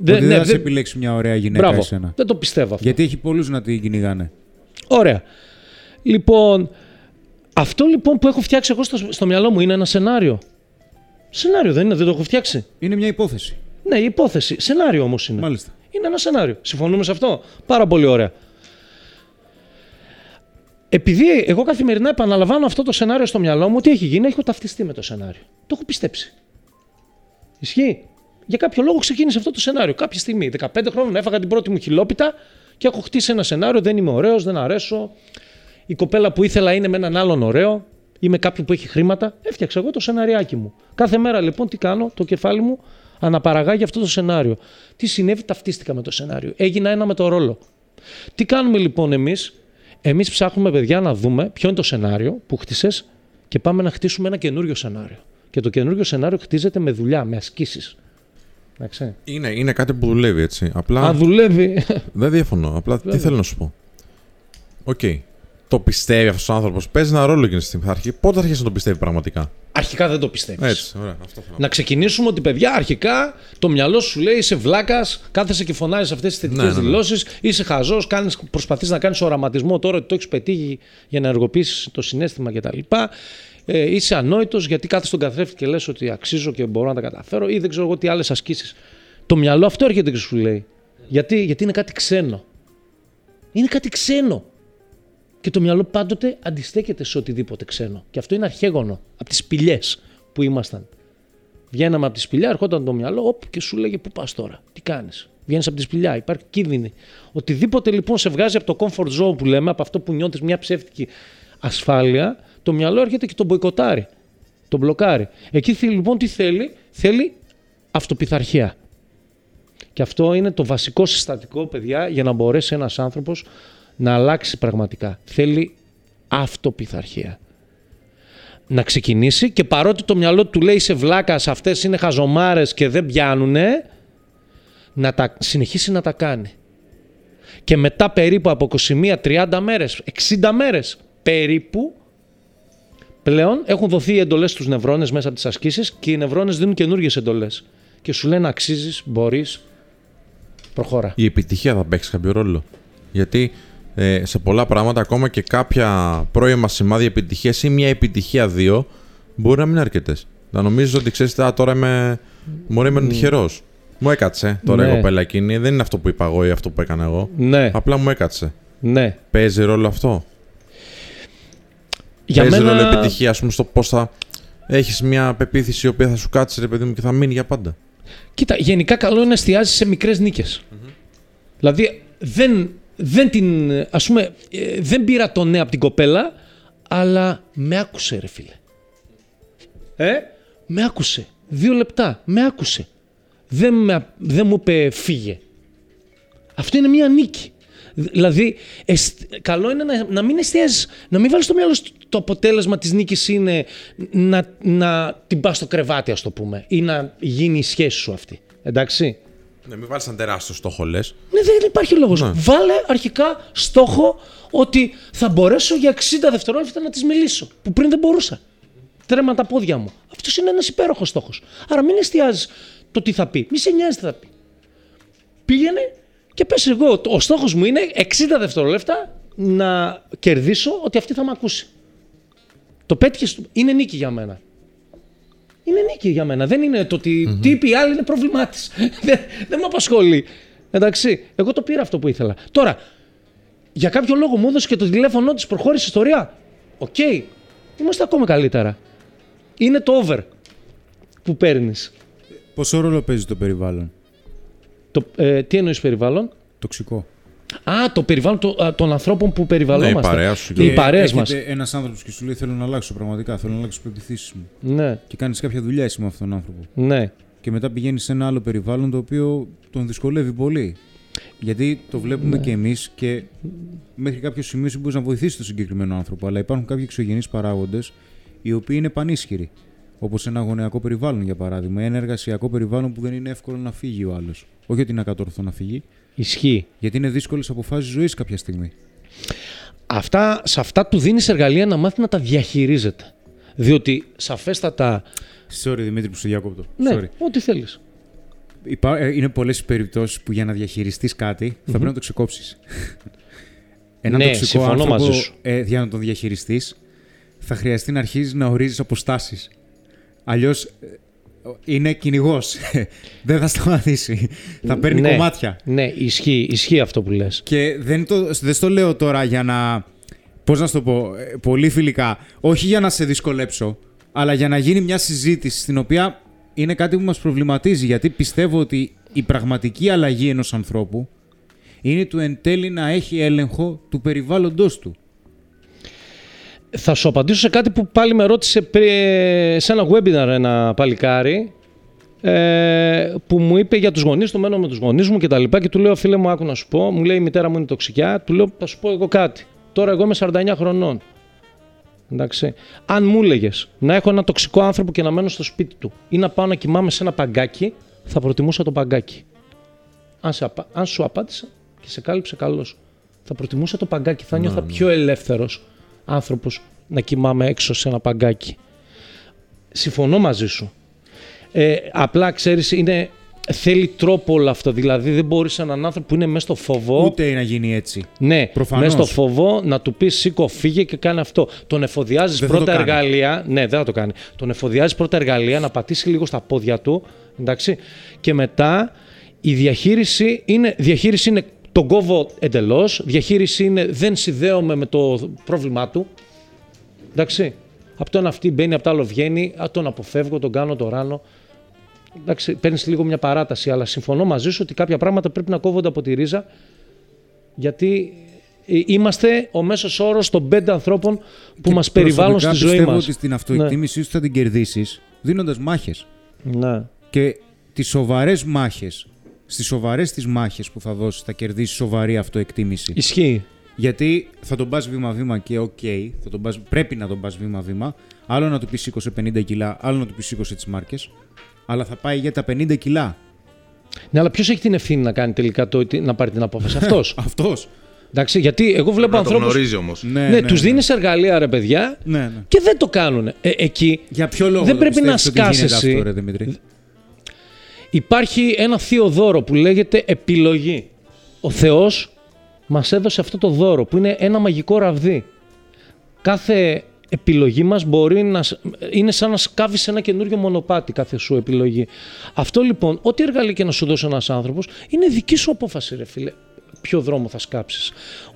Δεν, ότι ναι, δεν θα σε δεν- επιλέξει μια ωραία γυναίκα Μπράβο. εσένα. Δεν το πιστεύω αυτό. Γιατί έχει πολλούς να την κυνηγάνε. Ωραία. Λοιπόν, αυτό λοιπόν που έχω φτιάξει εγώ στο, στο μυαλό μου είναι ένα σενάριο. Σενάριο δεν είναι, δεν το έχω φτιάξει. Είναι μια υπόθεση. Ναι, η υπόθεση. Σενάριο όμως είναι. Μάλιστα. Είναι ένα σενάριο. Συμφωνούμε σε αυτό; Πάρα πολύ ωραία. Επειδή εγώ καθημερινά επαναλαμβάνω αυτό το σενάριο στο μυαλό μου, τι έχει γίνει, έχω ταυτιστεί με το σενάριο. Το έχω πιστέψει. Ισχύει; Για κάποιο λόγο ξεκίνησε αυτό το σενάριο. Κάποια στιγμή, 15 χρόνια, έφαγα την πρώτη μου χιλόπιτα και έχω χτίσει ένα σενάριο. Δεν είμαι ωραίος, δεν αρέσω. Η κοπέλα που ήθελα είναι με έναν άλλον ωραίο ή με κάποιον που έχει χρήματα. Έφτιαξα εγώ το σεναριάκι μου. Κάθε μέρα λοιπόν τι κάνω, το κεφάλι μου αναπαραγάγει αυτό το σενάριο. Τι συνέβη, ταυτίστηκα με το σενάριο. Έγινα ένα με το ρόλο. Τι κάνουμε λοιπόν εμείς, Εμείς ψάχνουμε παιδιά να δούμε ποιο είναι το σενάριο που χτίσες και πάμε να χτίσουμε ένα καινούριο σενάριο. Και το καινούριο σενάριο χτίζεται με δουλειά, με ασκήσεις. Εντάξει. Είναι, είναι κάτι που δουλεύει έτσι. Απλά Αν δουλεύει. δεν διαφωνώ. Απλά τι Βέβαια. θέλω να σου πω. Οκ. Το πιστεύει αυτός ο άνθρωπος. Παίζει ένα ρόλο εκείνη τη στιγμή. Θα αρχίσει- Πότε θα αρχίσει να το πιστεύει πραγματικά; Αρχικά δεν το πιστεύεις. Έτσι. Ωραία. Αυτό θέλω. Να ξεκινήσουμε ότι παιδιά, αρχικά το μυαλό σου λέει είσαι βλάκας, κάθεσαι και φωνάζεις αυτές τις θετικές Ναι, ναι, ναι. δηλώσεις, είσαι χαζός, προσπαθείς να κάνεις οραματισμό τώρα ότι το έχεις πετύχει για να ενεργοποιήσεις το συνέστημα κτλ. Ε, είσαι ανόητος γιατί κάθεσαι στον καθρέφτη και λες ότι αξίζω και μπορώ να τα καταφέρω ή δεν ξέρω εγώ τι άλλες ασκήσεις. Το μυαλό αυτό έρχεται και σου λέει. Γιατί, γιατί είναι κάτι ξένο. Είναι κάτι ξένο. Και το μυαλό πάντοτε αντιστέκεται σε οτιδήποτε ξένο. Και αυτό είναι αρχαίγωνο από τις σπηλιές που ήμασταν. Βγαίναμε από τη σπηλιά, ερχόταν το μυαλό, όπ, και σου λέγε πού πας τώρα, τι κάνεις; Βγαίνεις από τη σπηλιά, υπάρχει κίνδυνη. Οτιδήποτε λοιπόν σε βγάζει από το comfort zone που λέμε, από αυτό που νιώθεις μια ψεύτικη ασφάλεια, το μυαλό έρχεται και τον μποϊκοτάρει. Τον μπλοκάρει. Εκεί θέλει, λοιπόν τι θέλει, θέλει αυτοπιθαρχία. Και αυτό είναι το βασικό συστατικό, παιδιά, για να μπορέσει ένας άνθρωπος να αλλάξει πραγματικά. Θέλει αυτοπιθαρχία. Να ξεκινήσει και παρότι το μυαλό του λέει σε βλάκας αυτές είναι χαζομάρες και δεν πιάνουνε, να τα συνεχίσει να τα κάνει. Και μετά περίπου από 21-30 μέρες, 60 μέρες περίπου, πλέον έχουν δοθεί οι εντολές στους νευρώνες μέσα από τις ασκήσεις και οι νευρώνες δίνουν καινούργιες εντολές. Και σου λένε αξίζεις, μπορείς, προχώρα. Η επιτυχία θα παίξει κάποιο ρόλο. Γιατί ε, σε πολλά πράγματα, ακόμα και κάποια πρώιμα σημάδια επιτυχίας ή μια επιτυχία δύο, μπορεί να μην είναι αρκετές. Να νομίζεις ότι ξέρεις, τώρα είμαι. Μωρέ, είμαι τυχερός. Μου έκατσε τώρα Ναι. η κοπέλα εκείνη. Δεν είναι αυτό που είπα εγώ ή αυτό που έκανα εγώ. Ναι, Απλά μου έκατσε. ναι. Παίζει ρόλο αυτό; Για Παίζει μένα... ρόλο επιτυχία, ας πούμε, στο πώς θα έχεις μια πεποίθηση η οποία θα σου κάτσει, ρε παιδί μου, και θα μείνει για πάντα; Κοίτα, γενικά καλό είναι να εστιάζεις σε μικρές νίκες. Δηλαδή, δεν, δεν την, ας πούμε, ε, δεν πήρα το ναι από την κοπέλα, αλλά με άκουσε ρε φίλε. Ε, με άκουσε. Δύο λεπτά, με άκουσε. Δεν, με, δεν μου είπε φύγε. Αυτό είναι μια νίκη. Δηλαδή, εσ- καλό είναι να, να μην εστιάζεις, να μην βάλεις στο μυαλό σου το αποτέλεσμα της νίκης είναι να, να την πας στο κρεβάτι, ας το πούμε, ή να γίνει η σχέση σου αυτή. Εντάξει. Ναι, μην βάλεις ένα τεράστιο στόχο, λες. Ναι, δεν υπάρχει λόγος. Ναι. Βάλε αρχικά στόχο ότι θα μπορέσω για 60 δευτερόλεπτα να της μιλήσω, που πριν δεν μπορούσα. Τρέμα τα πόδια μου. Αυτός είναι ένας υπέροχος στόχος. Άρα μην εστιάζεις το τι θα πει. Μη σε νοιάζει τι θα πει. Πήγαινε και πες εγώ, ο στόχος μου είναι 60 δευτερόλεπτα να κερδίσω ότι αυτή θα με ακούσει. Το πέτυχες, είναι νίκη για μένα. Είναι νίκη για μένα. Δεν είναι το ότι τι είπε η άλλη είναι πρόβλημά της. δεν, δεν με απασχολεί. Εντάξει, εγώ το πήρα αυτό που ήθελα. Τώρα, για κάποιο λόγο μου έδωσε και το τηλέφωνο της, προχώρησε ιστορία. Οκ, είμαστε ακόμα καλύτερα. Είναι το over που παίρνεις. Πόσο ρόλο παίζει το περιβάλλον; Το, ε, τι εννοείς περιβάλλον; Τοξικό. Α, το περιβάλλον το, α, των ανθρώπων που περιβαλλόμαστε. Ναι, η παρέα σου. Οι παρέες μας. Ένας άνθρωπος και σου λέει: Θέλω να αλλάξω πραγματικά. Θέλω να αλλάξω τι πεπιθήσει μου. Ναι, Και κάνεις κάποια δουλειά εσύ με αυτόν τον άνθρωπο. ναι. Και μετά πηγαίνεις σε ένα άλλο περιβάλλον το οποίο τον δυσκολεύει πολύ. Γιατί το βλέπουμε Ναι. και εμείς και μέχρι κάποιο σημείο σου μπορείς να βοηθήσεις τον συγκεκριμένο άνθρωπο. Αλλά υπάρχουν κάποιοι εξωγενείς παράγοντες οι οποίοι είναι πανίσχυροι. Όπως ένα γονεακό περιβάλλον, για παράδειγμα, ή ένα εργασιακό περιβάλλον που δεν είναι εύκολο να φύγει ο άλλος. Όχι ότι είναι ακατόρθω να φύγει, Ισχύει. γιατί είναι δύσκολε αποφάσεις ζωής κάποια στιγμή. Αυτά, σε αυτά του δίνεις εργαλεία να μάθει να τα διαχειρίζεται. Διότι σαφέστατα. Sorry Δημήτρη που σε διακόπτω. Ναι, Sorry. ό,τι θέλεις. Υπά- ε, είναι πολλές οι περιπτώσεις που για να διαχειριστείς κάτι θα πρέπει να το ξεκόψεις. Ένα Ναι, τοξικό συμφωνώ άνθρωπο, μαζί σου. Ε, για να τον διαχειριστείς, θα χρειαστεί να αρχίζεις να ορίζεις αποστάσεις. Αλλιώς είναι κυνηγός. δεν θα σταματήσει. θα παίρνει ναι, κομμάτια. Ναι, ισχύει, ισχύει αυτό που λες. Και δεν το, δεν στο λέω τώρα για να. Πώς να σου το πω, ε, πολύ φιλικά. Όχι για να σε δυσκολέψω, αλλά για να γίνει μια συζήτηση στην οποία είναι κάτι που μας προβληματίζει. Γιατί πιστεύω ότι η πραγματική αλλαγή ενός ανθρώπου είναι του εν τέλει να έχει έλεγχο του περιβάλλοντος του. Θα σου απαντήσω σε κάτι που πάλι με ρώτησε πρι- σε ένα webinar ένα παλικάρι ε, που μου είπε για τους γονείς του, μένω με τους γονείς μου και τα λοιπά και του λέω φίλε μου άκου να σου πω, μου λέει η μητέρα μου είναι τοξικιά, του λέω θα σου πω εγώ κάτι. Τώρα εγώ είμαι 49 χρονών. Εντάξει. Αν μου έλεγες να έχω ένα τοξικό άνθρωπο και να μένω στο σπίτι του ή να πάω να κοιμάμαι σε ένα παγκάκι, θα προτιμούσα το παγκάκι. Αν, σε απα- αν σου απάντησα και σε κάλυψε καλώ. Θα προτιμούσα το παγκάκι. Θα νιώθα πιο ελεύθερος άνθρωπος να κοιμάμαι έξω σε ένα παγκάκι. Συμφωνώ μαζί σου. Ε, απλά ξέρεις, είναι, θέλει τρόπο όλο αυτό. Δηλαδή δεν μπορείς έναν άνθρωπο που είναι μέσα στο φοβό. Ούτε να γίνει έτσι. Ναι, Προφανώς. μέσα στο φοβό να του πεις σήκω, φύγε και κάνει αυτό. Τον εφοδιάζεις Δεν θα πρώτα το κάνει. εργαλεία. Ναι, δεν θα το κάνει. Τον εφοδιάζεις πρώτα εργαλεία να πατήσει λίγο στα πόδια του. Εντάξει. Και μετά η διαχείριση είναι, διαχείριση είναι τον κόβω εντελώς. Διαχείριση είναι δεν συνδέομαι με το πρόβλημά του. Εντάξει. Από το ένα αυτή μπαίνει, από το άλλο βγαίνει. Α, τον αποφεύγω, τον κάνω, τον ράνω. Εντάξει, παίρνεις λίγο μια παράταση, αλλά συμφωνώ μαζί σου ότι κάποια πράγματα πρέπει να κόβονται από τη ρίζα γιατί ε, είμαστε ο μέσος όρος των πέντε ανθρώπων που Και μας περιβάλλουν στη προσωπικά ζωή πιστεύω μας. ότι στην αυτοεκτίμησή σου θα την κερδίσεις δίνοντας μάχες. Ναι. Και τις σοβαρές μάχες, στις σοβαρές τις μάχες που θα δώσεις θα κερδίσεις σοβαρή αυτοεκτίμηση. Ισχύει. Γιατί θα τον πας βήμα-βήμα και οκ, θα τον πας, πρέπει να τον πας βήμα-βήμα. Άλλο να του πεις σήκωσε 50 κιλά, άλλο να του πεις σήκωσε τις μπάρες. Αλλά θα πάει για τα 50 κιλά. Ναι, αλλά ποιος έχει την ευθύνη να κάνει τελικά το, ότι- να πάρει την απόφαση; Αυτός. Αυτός. Εντάξει, γιατί εγώ βλέπω Να το ανθρώπους... γνωρίζει όμως. Ναι, Ναι, τους δίνεις εργαλεία ρε παιδιά Ναι, ναι. και δεν το κάνουν. Ε, εκεί Για ποιο λόγο Δεν το πρέπει να πιστεύεις υπάρχει ένα θείο δώρο που λέγεται επιλογή. Ο Θεός μας έδωσε αυτό το δώρο που είναι ένα μαγικό ραβδί. Κάθε επιλογή μας μπορεί να σ- είναι σαν να σκάβεις ένα καινούριο μονοπάτι κάθε σου επιλογή. Αυτό λοιπόν, ό,τι εργαλείο και να σου δώσει ένας άνθρωπος, είναι δική σου απόφαση ρε φίλε. Ποιο δρόμο θα σκάψεις.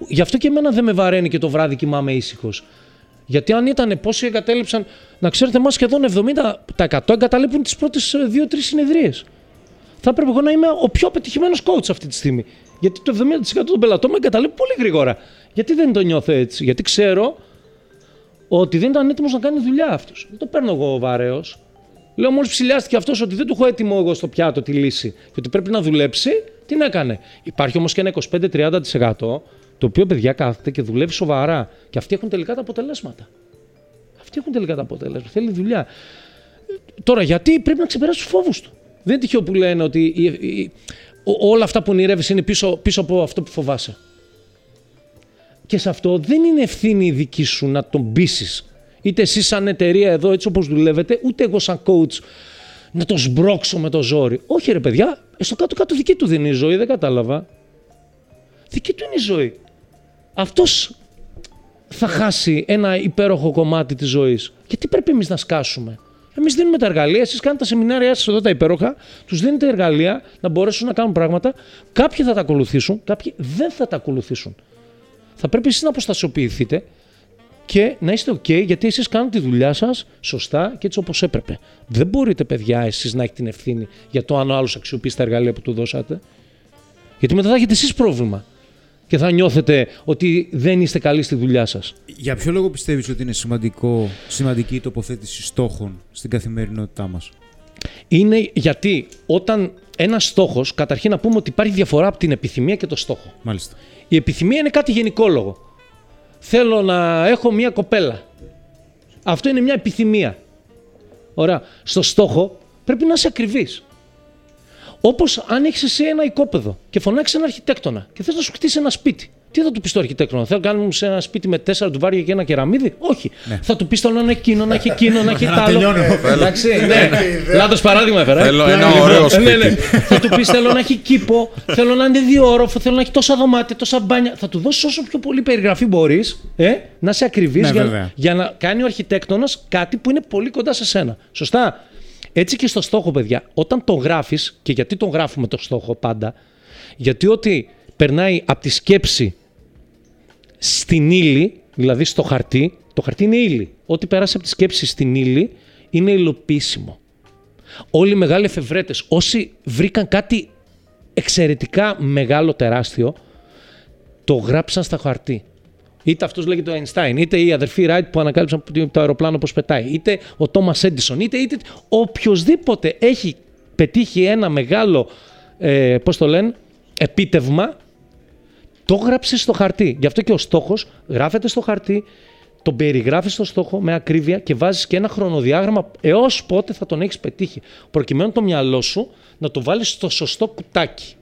Γι' αυτό και εμένα δεν με βαραίνει και το βράδυ κοιμάμαι ήσυχος. Γιατί αν ήταν πόσοι εγκατέλειψαν, να ξέρετε, μας σχεδόν 70% εγκαταλείπουν τις πρώτες δύο-τρεις συνεδρίες. Θα έπρεπε εγώ να είμαι ο πιο πετυχημένος coach αυτή τη στιγμή. Γιατί το 70% των πελατών με εγκαταλείπουν πολύ γρήγορα. Γιατί δεν το νιώθω έτσι. Γιατί ξέρω ότι δεν ήταν έτοιμος να κάνει δουλειά αυτός. Δεν το παίρνω εγώ βαρέως. Λέω μόλις ψηλιάστηκε αυτός ότι δεν του έχω έτοιμο εγώ στο πιάτο τη λύση και ότι πρέπει να δουλέψει, την έκανε. Υπάρχει όμως και ένα 25-30% το οποίο παιδιά κάθεται και δουλεύει σοβαρά. Και αυτοί έχουν τελικά τα αποτελέσματα. Αυτοί έχουν τελικά τα αποτελέσματα. Θέλει δουλειά. Τώρα, γιατί πρέπει να ξεπεράσει τους φόβους του; Δεν είναι τυχαίο που λένε ότι η- η- ο- όλα αυτά που ονειρεύει είναι πίσω, πίσω από αυτό που φοβάσαι. Και σε αυτό δεν είναι ευθύνη δική σου να τον πείσεις Είτε εσεί σαν εταιρεία εδώ, έτσι όπως δουλεύετε, ούτε εγώ σαν coach να το σμπρώξω με το ζόρι. Όχι, ρε παιδιά, ε, στο κάτω-κάτω δική του δεν είναι η ζωή, δεν κατάλαβα. Δική του είναι η ζωή. Αυτός θα χάσει ένα υπέροχο κομμάτι της ζωής. Γιατί πρέπει εμείς να σκάσουμε; Εμείς δίνουμε τα εργαλεία, εσείς κάνετε τα σεμινάρια σας εδώ τα υπέροχα, τους δίνετε εργαλεία να μπορέσουν να κάνουν πράγματα. Κάποιοι θα τα ακολουθήσουν, κάποιοι δεν θα τα ακολουθήσουν. Θα πρέπει εσείς να αποστασιοποιηθείτε και να είστε OK γιατί εσείς κάνετε τη δουλειά σας σωστά και έτσι όπως έπρεπε. Δεν μπορείτε, παιδιά, εσείς να έχετε την ευθύνη για το αν ο άλλος αξιοποιήσει τα εργαλεία που του δώσατε. Γιατί μετά θα έχετε εσείς πρόβλημα και θα νιώθετε ότι δεν είστε καλοί στη δουλειά σας. Για ποιο λόγο πιστεύεις ότι είναι σημαντικό, σημαντική η τοποθέτηση στόχων στην καθημερινότητά μας; Είναι γιατί όταν ένας στόχος, καταρχήν να πούμε ότι υπάρχει διαφορά από την επιθυμία και το στόχο. Μάλιστα. Η επιθυμία είναι κάτι γενικόλογο. Θέλω να έχω μία κοπέλα. Αυτό είναι μια επιθυμία. Ωραία. Στο στόχο πρέπει να είσαι ακριβής. Όπως αν έχεις εσύ ένα οικόπεδο και φωνάξεις ένα αρχιτέκτονα και θες να σου χτίσει ένα σπίτι. Τι θα του πεις στο αρχιτέκτονα, Θέλω να κάνουμε σε ένα σπίτι με τέσσερα του βάρια και ένα κεραμίδι. Όχι. Ναι. Θα του πεις θέλω να είναι εκείνο, να έχει εκείνο, να έχει τ' άλλο. τελειώνω. Εντάξει, ναι. Λάθος παράδειγμα έφερα. ε. Θέλω ένα Λοιπόν, ωραίο ναι, σπίτι. ναι. Θα του πεις θέλω να έχει κήπο, θέλω να είναι διόροφο, θέλω να έχει τόσα δωμάτια, τόσα μπάνια. Θα του δώσεις όσο πιο πολύ περιγραφή μπορείς, ε, να είσαι ακριβή Ναι, για, βέβαια. για να κάνει ο αρχιτέκτονας κάτι που είναι πολύ κοντά σε σένα. Σωστά. Έτσι και στο στόχο, παιδιά, όταν το γράφεις, και γιατί τον γράφουμε το στόχο πάντα, γιατί ότι περνάει από τη σκέψη στην ύλη, δηλαδή στο χαρτί, το χαρτί είναι ύλη. Ό,τι πέρασε από τη σκέψη στην ύλη είναι υλοποιήσιμο. Όλοι οι μεγάλοι εφευρέτες, όσοι βρήκαν κάτι εξαιρετικά μεγάλο, τεράστιο, το γράψαν στα χαρτί. Είτε αυτός λέγεται ο Einstein, είτε οι αδερφοί Ράιτ που ανακάλυψαν το αεροπλάνο πώς πετάει, είτε ο Τόμα Έντισον, είτε, είτε οποιοδήποτε έχει πετύχει ένα μεγάλο, ε, πώς το λένε, επίτευγμα, το γράψει στο χαρτί. Γι' αυτό και ο στόχος γράφεται στο χαρτί, τον περιγράφεις στο στόχο με ακρίβεια και βάζεις και ένα χρονοδιάγραμμα έως πότε θα τον έχεις πετύχει. Προκειμένου το μυαλό σου να το βάλεις στο σωστό κουτάκι.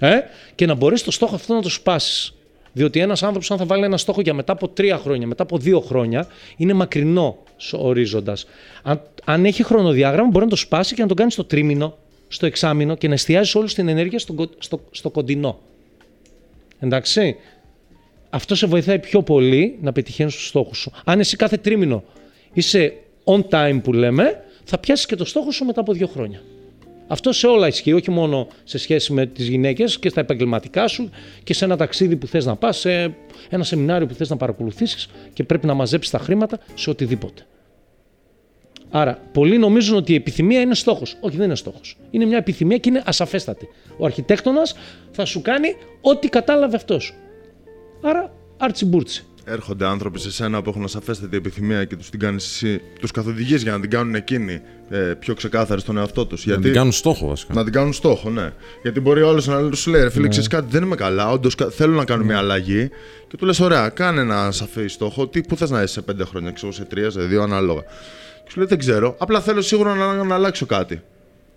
Ε; Και να μπορείς το στόχο αυτό να το σπάσεις. Διότι ένας άνθρωπος, αν θα βάλει ένα στόχο για μετά από τρία χρόνια, μετά από δύο χρόνια, είναι μακρινό ορίζοντας. Αν, αν έχει χρονοδιάγραμμα, μπορεί να το σπάσει και να το κάνει στο τρίμηνο, στο εξάμηνο και να εστιάζει όλη την ενέργεια στο, κο- στο, στο κοντινό. Εντάξει. Αυτό σε βοηθάει πιο πολύ να πετυχαίνεις τους στόχους σου. Αν εσύ κάθε τρίμηνο είσαι on time που λέμε, θα πιάσεις και το στόχο σου μετά από δύο χρόνια. Αυτό σε όλα ισχύει, όχι μόνο σε σχέση με τις γυναίκες και στα επαγγελματικά σου και σε ένα ταξίδι που θες να πας, σε ένα σεμινάριο που θες να παρακολουθήσεις και πρέπει να μαζέψεις τα χρήματα σε οτιδήποτε. Άρα, πολλοί νομίζουν ότι η επιθυμία είναι στόχος. Όχι, δεν είναι στόχος. Είναι μια επιθυμία και είναι ασαφέστατη. Ο αρχιτέκτονας θα σου κάνει ό,τι κατάλαβε αυτός. Άρα, άρτσι μπούρτσι. Έρχονται άνθρωποι σε σένα που έχουν ασαφέστατη επιθυμία και τους την κάνεις εσύ. Τους καθοδηγείς για να την κάνουν εκείνοι ε, πιο ξεκάθαρη στον εαυτό τους. Να την κάνουν στόχο βασικά. Να την κάνουν στόχο, ναι. Γιατί μπορεί ο άλλος να σου λέει: Ρε Ναι. φίλε, ξέρεις κάτι, δεν είμαι καλά. Όντως θέλω να κάνω μια αλλαγή. Και του λες: Ωραία, κάνε ένα σαφή στόχο. Τι, πού θες να είσαι σε πέντε χρόνια, ξέρω, σε τρία, σε δύο, ανάλογα. Και σου λέει: Δεν ξέρω. Απλά θέλω σίγουρα να, να αλλάξω κάτι.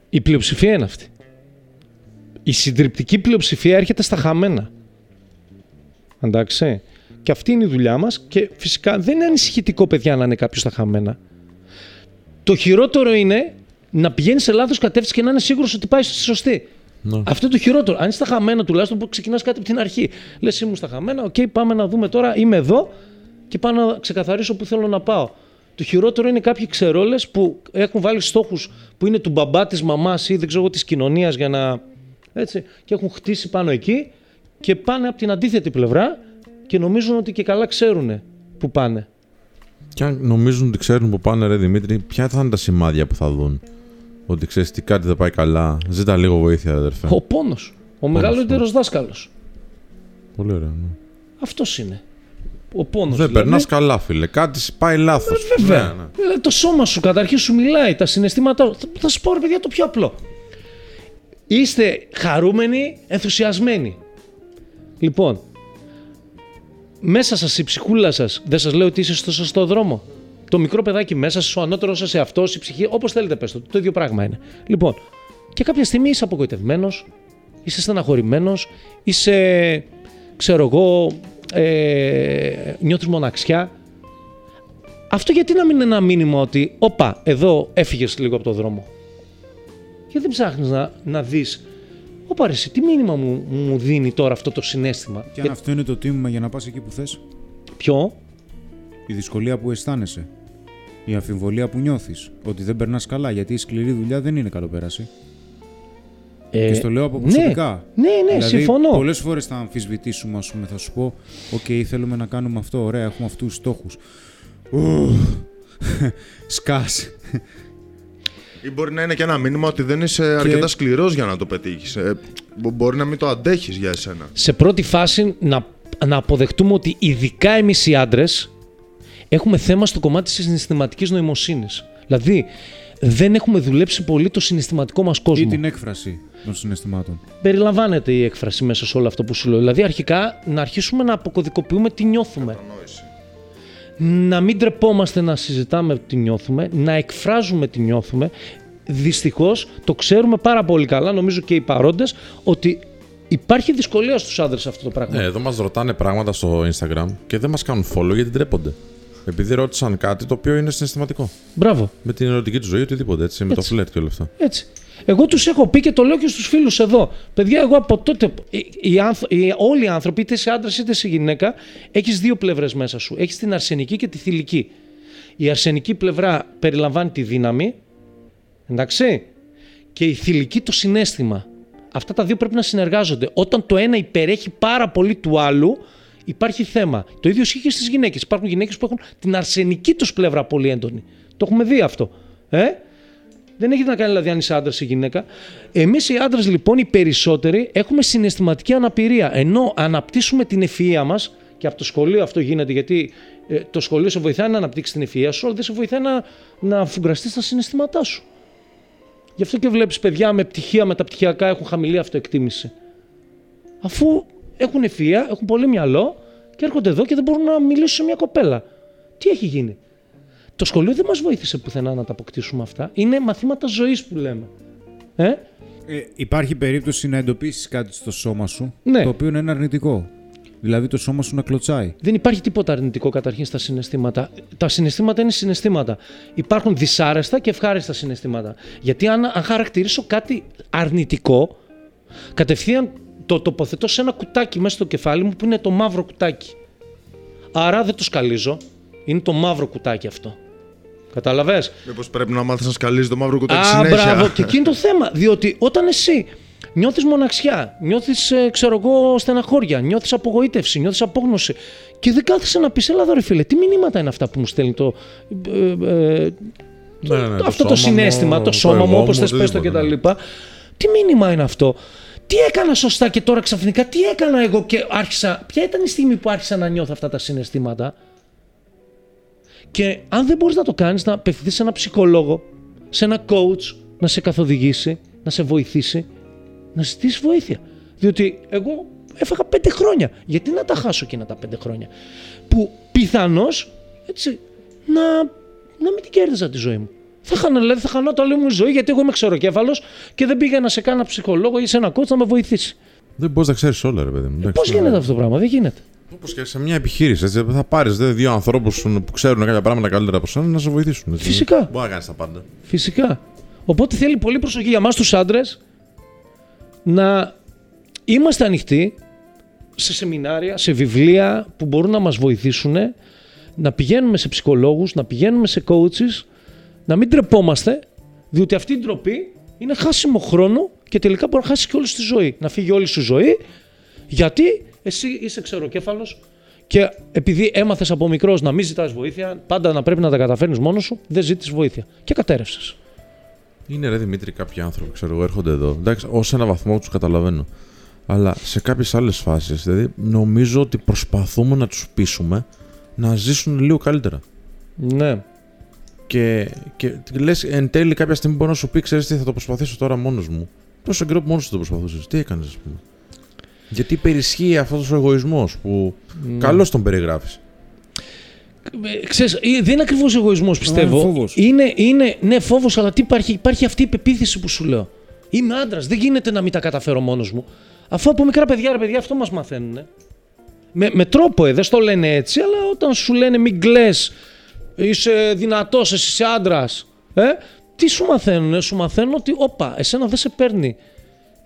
Η πλειοψηφία είναι αυτή. Η συντριπτική πλειοψηφία έρχεται στα χαμένα. Εντάξει. Και αυτή είναι η δουλειά μας και φυσικά δεν είναι ανησυχητικό παιδιά να είναι κάποιος στα χαμένα. Το χειρότερο είναι να πηγαίνεις σε λάθος κατεύθυνση και να είναι σίγουρος ότι πάει στη σωστή. Ναι. Αυτό είναι το χειρότερο. Αν είσαι στα χαμένα, τουλάχιστον που ξεκινάς κάτι από την αρχή. Λες, ήμουν στα χαμένα, οκ, πάμε να δούμε τώρα, είμαι εδώ και πάω να ξεκαθαρίσω πού θέλω να πάω. Το χειρότερο είναι κάποιοι ξερόλες που έχουν βάλει στόχους που είναι του μπαμπά, της μαμάς ή δεν ξέρω εγώ της κοινωνίας για να. Έτσι, και έχουν χτίσει πάνω εκεί και πάνε από την αντίθετη πλευρά και νομίζουν ότι και καλά ξέρουν που πάνε. Και αν νομίζουν ότι ξέρουν που πάνε, ρε Δημήτρη, ποια θα είναι τα σημάδια που θα δουν; Ότι ξέρεις τι κάτι δεν πάει καλά. Ζήτα λίγο βοήθεια, αδερφέ. Ο πόνος. Ο μεγαλύτερος δάσκαλος. Πολύ ωραία. Ναι. Αυτός είναι. Ο πόνος. Δεν περνάς καλά, φίλε. Κάτι σ- πάει λάθος. Βέβαια. Δηλαδή, το σώμα σου καταρχήν σου μιλάει, τα συναισθήματά σου. Θα, θα σου πω ρε παιδιά το πιο απλό. Είστε χαρούμενοι, ενθουσιασμένοι. Λοιπόν, μέσα σας η ψυχούλα σας δεν σας λέει ότι είσαι στο σωστό δρόμο. Το μικρό παιδάκι μέσα σας, ο ανώτερος σας εαυτός, η ψυχή, όπως θέλετε πες το, το ίδιο πράγμα είναι. Λοιπόν, και κάποια στιγμή είσαι απογοητευμένος, είσαι στεναχωρημένος, είσαι, ξέρω εγώ, ε, νιώθεις μοναξιά. Αυτό γιατί να μην είναι ένα μήνυμα ότι, όπα, εδώ έφυγες λίγο από το δρόμο. Γιατί δεν ψάχνεις να, να δεις, όπα ρε, εσύ, τι μήνυμα μου, μου δίνει τώρα αυτό το συναίσθημα; Και αν αυτό είναι το τίμημα για να πας εκεί που θες; Ποιο, Η δυσκολία που αισθάνεσαι. Η αμφιβολία που νιώθεις. Ότι δεν περνάς καλά γιατί η σκληρή δουλειά δεν είναι καλοπέραση. ε, και στο λέω από ναι, προσωπικά. Ναι, ναι, δηλαδή, συμφωνώ. Πολλές φορές θα αμφισβητήσουμε, ας πούμε, θα σου πω: Οκ, θέλουμε να κάνουμε αυτό. Ωραία, έχουμε αυτούς τους στόχους. Σκάς. Ή μπορεί να είναι και ένα μήνυμα ότι δεν είσαι αρκετά σκληρός για να το πετύχεις. μπορεί να μην το αντέχεις για εσένα. σε πρώτη φάση να, να αποδεχτούμε ότι ειδικά εμείς οι άντρες έχουμε θέμα στο κομμάτι της συναισθηματικής νοημοσύνης. Δηλαδή, δεν έχουμε δουλέψει πολύ το συναισθηματικό μας κόσμο. ή την έκφραση των συναισθημάτων. Περιλαμβάνεται η έκφραση μέσα σε όλο αυτό που σου λέω. Δηλαδή, αρχικά να αρχίσουμε να αποκωδικοποιούμε τι νιώθουμε. Να μην τρεπόμαστε να συζητάμε τι νιώθουμε, να εκφράζουμε τι νιώθουμε. Δυστυχώς το ξέρουμε πάρα πολύ καλά, νομίζω και οι παρόντες, ότι υπάρχει δυσκολία στους άντρε αυτό το πράγμα. Ναι, εδώ μας ρωτάνε πράγματα στο Instagram και δεν μας κάνουν follow γιατί ντρέπονται. Επειδή ρώτησαν κάτι το οποίο είναι συναισθηματικό. Μπράβο. Με την ερωτική του ζωή, οτιδήποτε έτσι, με το Έτσι. φλερτ και όλα αυτά. Έτσι. Εγώ τους έχω πει και το λέω και στους φίλους εδώ. Παιδιά, εγώ από τότε. Οι, οι άνθρω- οι- όλοι οι άνθρωποι, είτε είσαι άντρας είτε είσαι γυναίκα, έχεις δύο πλευρές μέσα σου. Έχεις την αρσενική και τη θηλυκή. Η αρσενική πλευρά περιλαμβάνει τη δύναμη. Εντάξει. Και η θηλυκή το συνέστημα. Αυτά τα δύο πρέπει να συνεργάζονται. Όταν το ένα υπερέχει πάρα πολύ του άλλου, υπάρχει θέμα. Το ίδιο ισχύει και στις γυναίκες. Υπάρχουν γυναίκες που έχουν την αρσενική τους πλευρά πολύ έντονη. Το έχουμε δει αυτό. Ε; Δεν έχει να κάνει δηλαδή αν είσαι άντρας ή γυναίκα. Εμείς οι άντρες λοιπόν, οι περισσότεροι, έχουμε συναισθηματική αναπηρία. Ενώ αναπτύσσουμε την ευφυα μας, και από το σχολείο αυτό γίνεται, γιατί ε, το σχολείο σε βοηθάει να αναπτύξεις την ευφυα σου, αλλά δεν σε βοηθάει να, να φουγκραστεί τα συναισθήματά σου. Γι' αυτό και βλέπεις παιδιά με πτυχία μεταπτυχιακά έχουν χαμηλή αυτοεκτίμηση. Αφού έχουν ευφυα, έχουν πολύ μυαλό και έρχονται εδώ και δεν μπορούν να μιλήσουν σε μια κοπέλα. Τι έχει γίνει; Το σχολείο δεν μας βοήθησε πουθενά να τα αποκτήσουμε αυτά. Είναι μαθήματα ζωής που λέμε. Ε; Ε, υπάρχει περίπτωση να εντοπίσεις κάτι στο σώμα σου Ναι. το οποίο είναι αρνητικό. Δηλαδή το σώμα σου να κλωτσάει. Δεν υπάρχει τίποτα αρνητικό καταρχήν στα συναισθήματα. Τα συναισθήματα είναι συναισθήματα. Υπάρχουν δυσάρεστα και ευχάριστα συναισθήματα. Γιατί αν, αν χαρακτηρίσω κάτι αρνητικό, κατευθείαν το τοποθετώ σε ένα κουτάκι μέσα στο κεφάλι μου που είναι το μαύρο κουτάκι. Άρα δεν το σκαλίζω. Είναι το μαύρο κουτάκι αυτό. Κατάλαβες; Μήπως πρέπει να μάθεις να σκαλίζεις το μαύρο κουτάκι Α, συνέχεια. μπράβο. Και εκεί είναι το θέμα. Διότι όταν εσύ νιώθεις μοναξιά, νιώθεις, ξέρω εγώ, στεναχώρια, νιώθεις απογοήτευση, νιώθεις απόγνωση και δεν κάθεσαι να πεις, Ελά, εδώ, ρε φίλε, τι μηνύματα είναι αυτά που μου στέλνει το. ε, ε, Ναι, ναι, ναι, αυτό το, σώμα συνέστημα, μου, το σώμα μου, εγώ όπως θες πες το οτιδήποτε, ναι. κτλ. Τι μήνυμα είναι αυτό; Τι έκανα σωστά και τώρα ξαφνικά, τι έκανα εγώ και άρχισα. Ποια ήταν η στιγμή που άρχισα να νιώθω αυτά τα συναισθήματα; Και αν δεν μπορείς να το κάνεις, να απευθυνθείς σε ένα ψυχολόγο, σε ένα coach, να σε καθοδηγήσει, να σε βοηθήσει, να ζητήσεις βοήθεια. Διότι εγώ έφαγα πέντε χρόνια. Γιατί να τα χάσω εκείνα τα πέντε χρόνια; Που πιθανώς έτσι να, να μην την κέρδιζα τη ζωή μου. Θα χάνω, δηλαδή, θα χανώ το όλη μου η ζωή γιατί εγώ είμαι ξεροκέφαλος και δεν πήγαινα σε κάνα ψυχολόγο ή σε ένα coach να με βοηθήσει. Δεν μπορείς να ξέρεις όλα, ρε παιδί μου. Πώς γίνεται αυτό το πράγμα, δεν γίνεται. Όπω και σε μια επιχείρηση. Έτσι, θα πάρεις δύο ανθρώπους που ξέρουν κάποια πράγματα καλύτερα από σένα να σε βοηθήσουν. Έτσι. Φυσικά. Μπορεί να κάνεις τα πάντα. Φυσικά. Οπότε θέλει πολύ προσοχή για μας τους άντρες να είμαστε ανοιχτοί σε σεμινάρια, σε βιβλία που μπορούν να μας βοηθήσουν, να πηγαίνουμε σε ψυχολόγους, να πηγαίνουμε σε coaches, να μην τρεπόμαστε, διότι αυτή η ντροπή είναι χάσιμο χρόνο και τελικά μπορεί να χάσει και όλη τη ζωή. Να φύγει όλη σου ζωή, γιατί εσύ είσαι ξεροκέφαλος και επειδή έμαθες από μικρός να μην ζητάς βοήθεια, πάντα να πρέπει να τα καταφέρνεις μόνος σου, δεν ζήτησες βοήθεια. Και κατέρευσες. Είναι ρε Δημήτρη, κάποιοι άνθρωποι ξέρω εγώ έρχονται εδώ. Εντάξει, ως ένα βαθμό τους καταλαβαίνω. Αλλά σε κάποιες άλλες φάσεις, δηλαδή νομίζω ότι προσπαθούμε να τους πείσουμε να ζήσουν λίγο καλύτερα. Ναι. Και, και λες, εν τέλει κάποια στιγμή μπορεί να σου πει: Ξέρεις τι, θα το προσπαθήσω τώρα μόνος μου. Τόσο καιρό που μόνος σου το προσπαθούσες. Τι έκανες, ας πούμε. Γιατί υπερισχύει αυτός ο εγωισμός που Ναι. καλώς τον περιγράφεις. Ε, Ξέρεις, ε, δεν είναι ακριβώς εγωισμός, πιστεύω. φόβος. Είναι, είναι, ναι, φόβος, αλλά τι υπάρχει, υπάρχει αυτή η πεποίθηση που σου λέω. Είμαι άντρας, δεν γίνεται να μην τα καταφέρω μόνος μου. Αφού από μικρά παιδιά, ρε παιδιά, αυτό μας μαθαίνουν. Με, με τρόπο, ε, δεν στο λένε έτσι, αλλά όταν σου λένε μην κλε, είσαι δυνατός, εσύ είσαι άντρας. Ε, τι σου μαθαίνουν, σου μαθαίνουν ότι, όπα, εσένα δεν σε παίρνει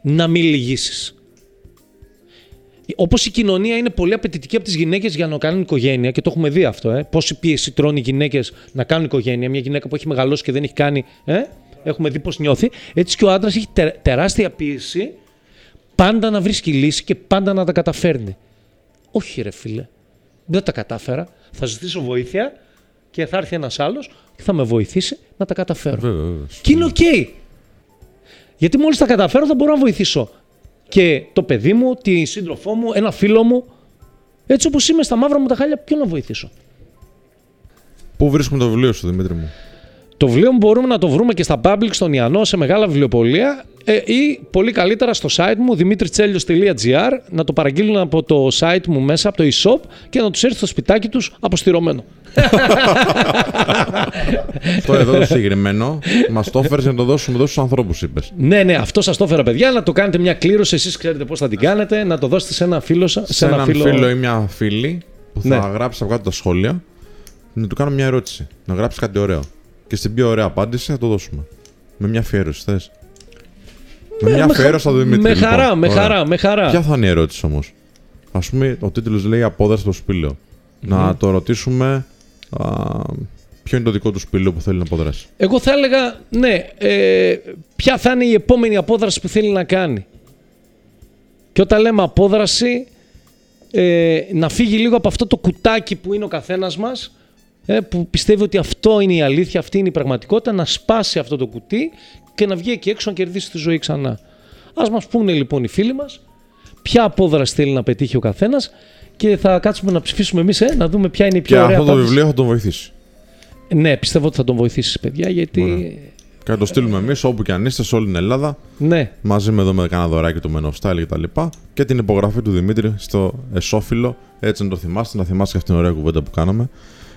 να μην λυγίσει. Όπως η κοινωνία είναι πολύ απαιτητική από τις γυναίκες για να κάνουν οικογένεια, και το έχουμε δει αυτό, ε, πόση πίεση τρώνε οι γυναίκες να κάνουν οικογένεια. Μια γυναίκα που έχει μεγαλώσει και δεν έχει κάνει, ε, έχουμε δει πώς νιώθει. Έτσι και ο άντρας έχει τε- τεράστια πίεση πάντα να βρίσκει λύση και πάντα να τα καταφέρνει. Όχι, ρε φίλε. Δεν τα κατάφερα. Θα ζητήσω βοήθεια και θα έρθει ένας άλλος και θα με βοηθήσει να τα καταφέρω. Βέβαια, βέβαια. Και είναι οκ. Γιατί μόλις τα καταφέρω θα μπορώ να βοηθήσω και το παιδί μου, τη σύντροφό μου, ένα φίλο μου. Έτσι όπως είμαι στα μαύρα μου τα χάλια, ποιον να βοηθήσω; Πού βρίσκουμε το βιβλίο σου, Δημήτρη μου; Το βιβλίο μου μπορούμε να το βρούμε και στα public στον Ιαννό σε μεγάλα βιβλιοπολία ε, ή πολύ καλύτερα στο site μου dimitriτσέλιος.gr να το παραγγείλουν από το site μου μέσα από το e-shop και να τους έρθει στο σπιτάκι τους αποστηρωμένο. το εδώ το συγκεκριμένο μας το έφερες να το δώσουμε εδώ στους ανθρώπους, είπες. Ναι, ναι, αυτό σας το έφερα παιδιά, να το κάνετε μια κλήρωση, εσείς ξέρετε πώς θα την κάνετε, να το δώσετε σε ένα φίλο σας. Σε έναν φίλο... ή μια φίλη που θα Ναι. γράψει από κάτω τα σχόλια να του κάνω μια ερώτηση. Να γράψει κάτι ωραίο. Και στην πιο ωραία απάντηση θα το δώσουμε. Με μια αφιέρωση, θες; Με μια με χα- αφιέρωση θα το Δημήτρη. με λοιπόν. χαρά, με Ωραία. χαρά, με χαρά. Ποια θα είναι η ερώτηση όμως; Α πούμε, ο τίτλος λέει Απόδραση στο σπήλαιο. Να το ρωτήσουμε α, ποιο είναι το δικό του σπήλαιο που θέλει να αποδράσει. Εγώ θα έλεγα, ναι, ε, ποια θα είναι η επόμενη απόδραση που θέλει να κάνει. Και όταν λέμε απόδραση, ε, να φύγει λίγο από αυτό το κουτάκι που είναι ο καθένας μας, ε, που πιστεύει ότι αυτό είναι η αλήθεια, αυτή είναι η πραγματικότητα, να σπάσει αυτό το κουτί και να βγει εκεί έξω να κερδίσει τη ζωή ξανά. Ας μας πούνε λοιπόν οι φίλοι μας, ποια απόδραση θέλει να πετύχει ο καθένας και θα κάτσουμε να ψηφίσουμε εμείς, ε, να δούμε ποια είναι η πιο Και ωραία αυτό το απάντηση. βιβλίο θα τον βοηθήσει. Ναι, πιστεύω ότι θα τον βοηθήσει, παιδιά, γιατί... Ωραία. Και θα το στείλουμε εμείς όπου και αν είστε σε όλη την Ελλάδα. Ναι, μαζί με εδώ με κανένα δωράκι του Men of Style και τα λοιπά και την υπογραφή του Δημήτρη στο εσόφυλλο, έτσι να το θυμάστε, να θυμάστε και αυτήν την ωραία κουβέντα που κάναμε.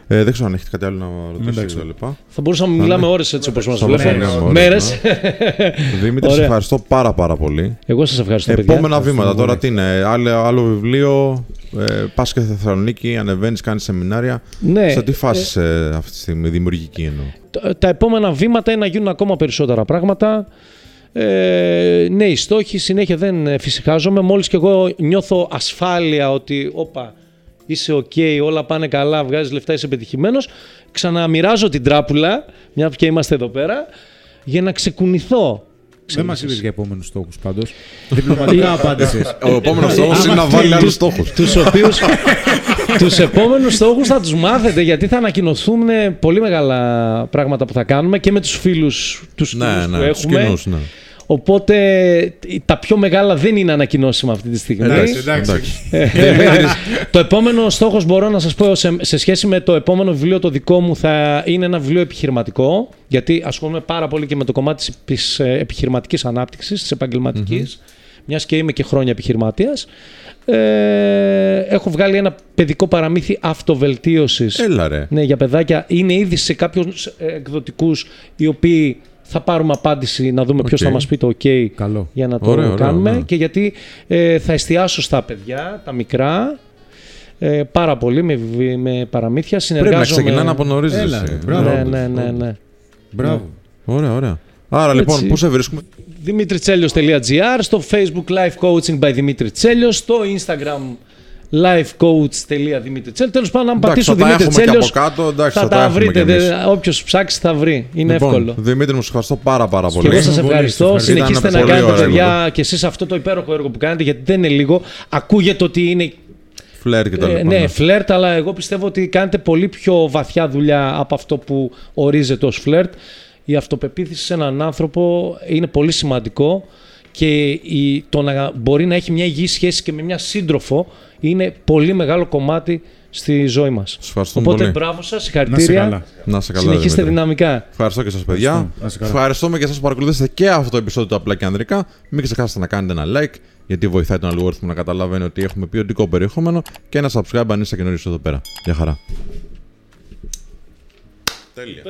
Ε, δεν ξέρω αν έχετε κάτι άλλο να ρωτήσετε Εντάξει. και τα λοιπά. Θα μπορούσαμε να μιλάμε ώρες έτσι όπως μας Θα μπορούσαμε βλέπετε. να μιλάμε ώρες, Μέρες. Δημήτρη, σε Ωραία. ευχαριστώ πάρα πάρα πολύ. Εγώ σας ευχαριστώ παιδιά. Επόμενα βήματα πολύ. τώρα τι είναι, άλλο, άλλο βιβλίο, ε, πας και στη Θεσσαλονίκη, ανεβαίνεις, κάνεις σεμινάρια. Ναι, Σε τι φάση είσαι αυτή τη στιγμή, δημιουργική εννοώ; τα- τα επόμενα βήματα είναι να γίνουν ακόμα περισσότερα πράγματα. Ε, ναι, οι στόχοι συνέχεια δεν εφησυχάζομαι. Μόλις και εγώ νιώθω ασφάλεια ότι όπα, είσαι οκ, όλα πάνε καλά, βγάζεις λεφτά, είσαι πετυχημένος. Ξαναμοιράζω την τράπουλα, μια και είμαστε εδώ πέρα, για να ξεκουνηθώ. Δεν μας είπες για επόμενους στόχους πάντως. Διπλωματικά απάντησες. Ο επόμενος στόχος είναι να βάλει άλλους στόχους. τους οποίους τους επόμενους στόχους θα τους μάθετε γιατί θα ανακοινωθούν πολύ μεγάλα πράγματα που θα κάνουμε και με τους φίλους τους Ναι, κοινούς που ναι, τους έχουμε. κοινούς, ναι. Οπότε τα πιο μεγάλα δεν είναι ανακοινώσιμα αυτή τη στιγμή. Εντάξει, Εντάξει. το επόμενο στόχος μπορώ να σας πω σε, σε σχέση με το επόμενο βιβλίο το δικό μου θα είναι ένα βιβλίο επιχειρηματικό γιατί ασχολούμαι πάρα πολύ και με το κομμάτι της, της ε, επιχειρηματικής ανάπτυξης, της επαγγελματικής μιας και είμαι και χρόνια επιχειρηματίας. Ε, έχω βγάλει ένα παιδικό παραμύθι αυτοβελτίωσης Έλα ρε. ναι, για παιδάκια. Είναι ήδη σε κάποιους ε, εκδοτικούς οι οποίοι θα πάρουμε απάντηση να δούμε ποιος Οκ. θα μας πει το OK Καλό. για να το Ωραίο, ωραίο, κάνουμε ναι. και γιατί ε, θα εστιάσω στα παιδιά, τα μικρά, ε, πάρα πολύ με, βι- με παραμύθια. Πρέπει να Συνεργάζομαι... ξεκινάνε από νωρίς. Έλα, ρε, μπράβο. Ναι, ναι, ναι, ναι. Μπράβο. Ωραία, ωραία. Άρα λοιπόν, πού σε βρίσκουμε; dimitriτσέλιος.gr Στο Facebook Life Coaching by Dimitri Τσέλιος Στο Instagram lifecoach.dimitri Τέλος πάντων, αν Εντάξει, πατήσω θα τα Δημήτρη έχουμε και Τσέλιος, από κάτω. Εντάξει, θα θα τα τα έχουμε βρείτε. κι εμείς. Δεν- Όποιος ψάξει θα βρει. Είναι Λοιπόν, εύκολο. Δημήτρη, μου σε ευχαριστώ πάρα, πάρα Και πολύ. εγώ σας πολύ, ευχαριστώ. ευχαριστώ. Συνεχίστε Ήταν να πολύ κάνετε, ωραίο παιδιά, και εσείς αυτό το υπέροχο έργο που κάνετε, γιατί δεν είναι λίγο. Ακούγεται ότι είναι Φλερ και τα ε, λοιπά. ναι, ναι. φλερτ, αλλά εγώ πιστεύω ότι κάνετε πολύ πιο βαθιά δουλειά από αυτό που ορίζεται ως φλερτ. Η αυτοπεποίθηση σε έναν άνθρωπο είναι πολύ σημαντικό και η, το να μπορεί να έχει μια υγιή σχέση και με μια σύντροφο είναι πολύ μεγάλο κομμάτι στη ζωή μας. Σας ευχαριστούμε Οπότε πολύ. μπράβο σας, Να σε συγχαρητήρια. καλά. Να σε καλά. Συνεχίστε Δημήτρη. δυναμικά. Ευχαριστώ και σας, παιδιά. Ευχαριστώ. Να είστε καλά. Ευχαριστούμε και εσά που παρακολουθήσατε και αυτό το επεισόδιο του Απλά και Ανδρικά. Μην ξεχάσετε να κάνετε ένα like, γιατί βοηθάει τον αλγόριθμο να καταλαβαίνει ότι έχουμε ποιοτικό περιεχόμενο και ένα subscribe αν είστε καινούριο εδώ πέρα. Γεια χαρά. Τέλεια.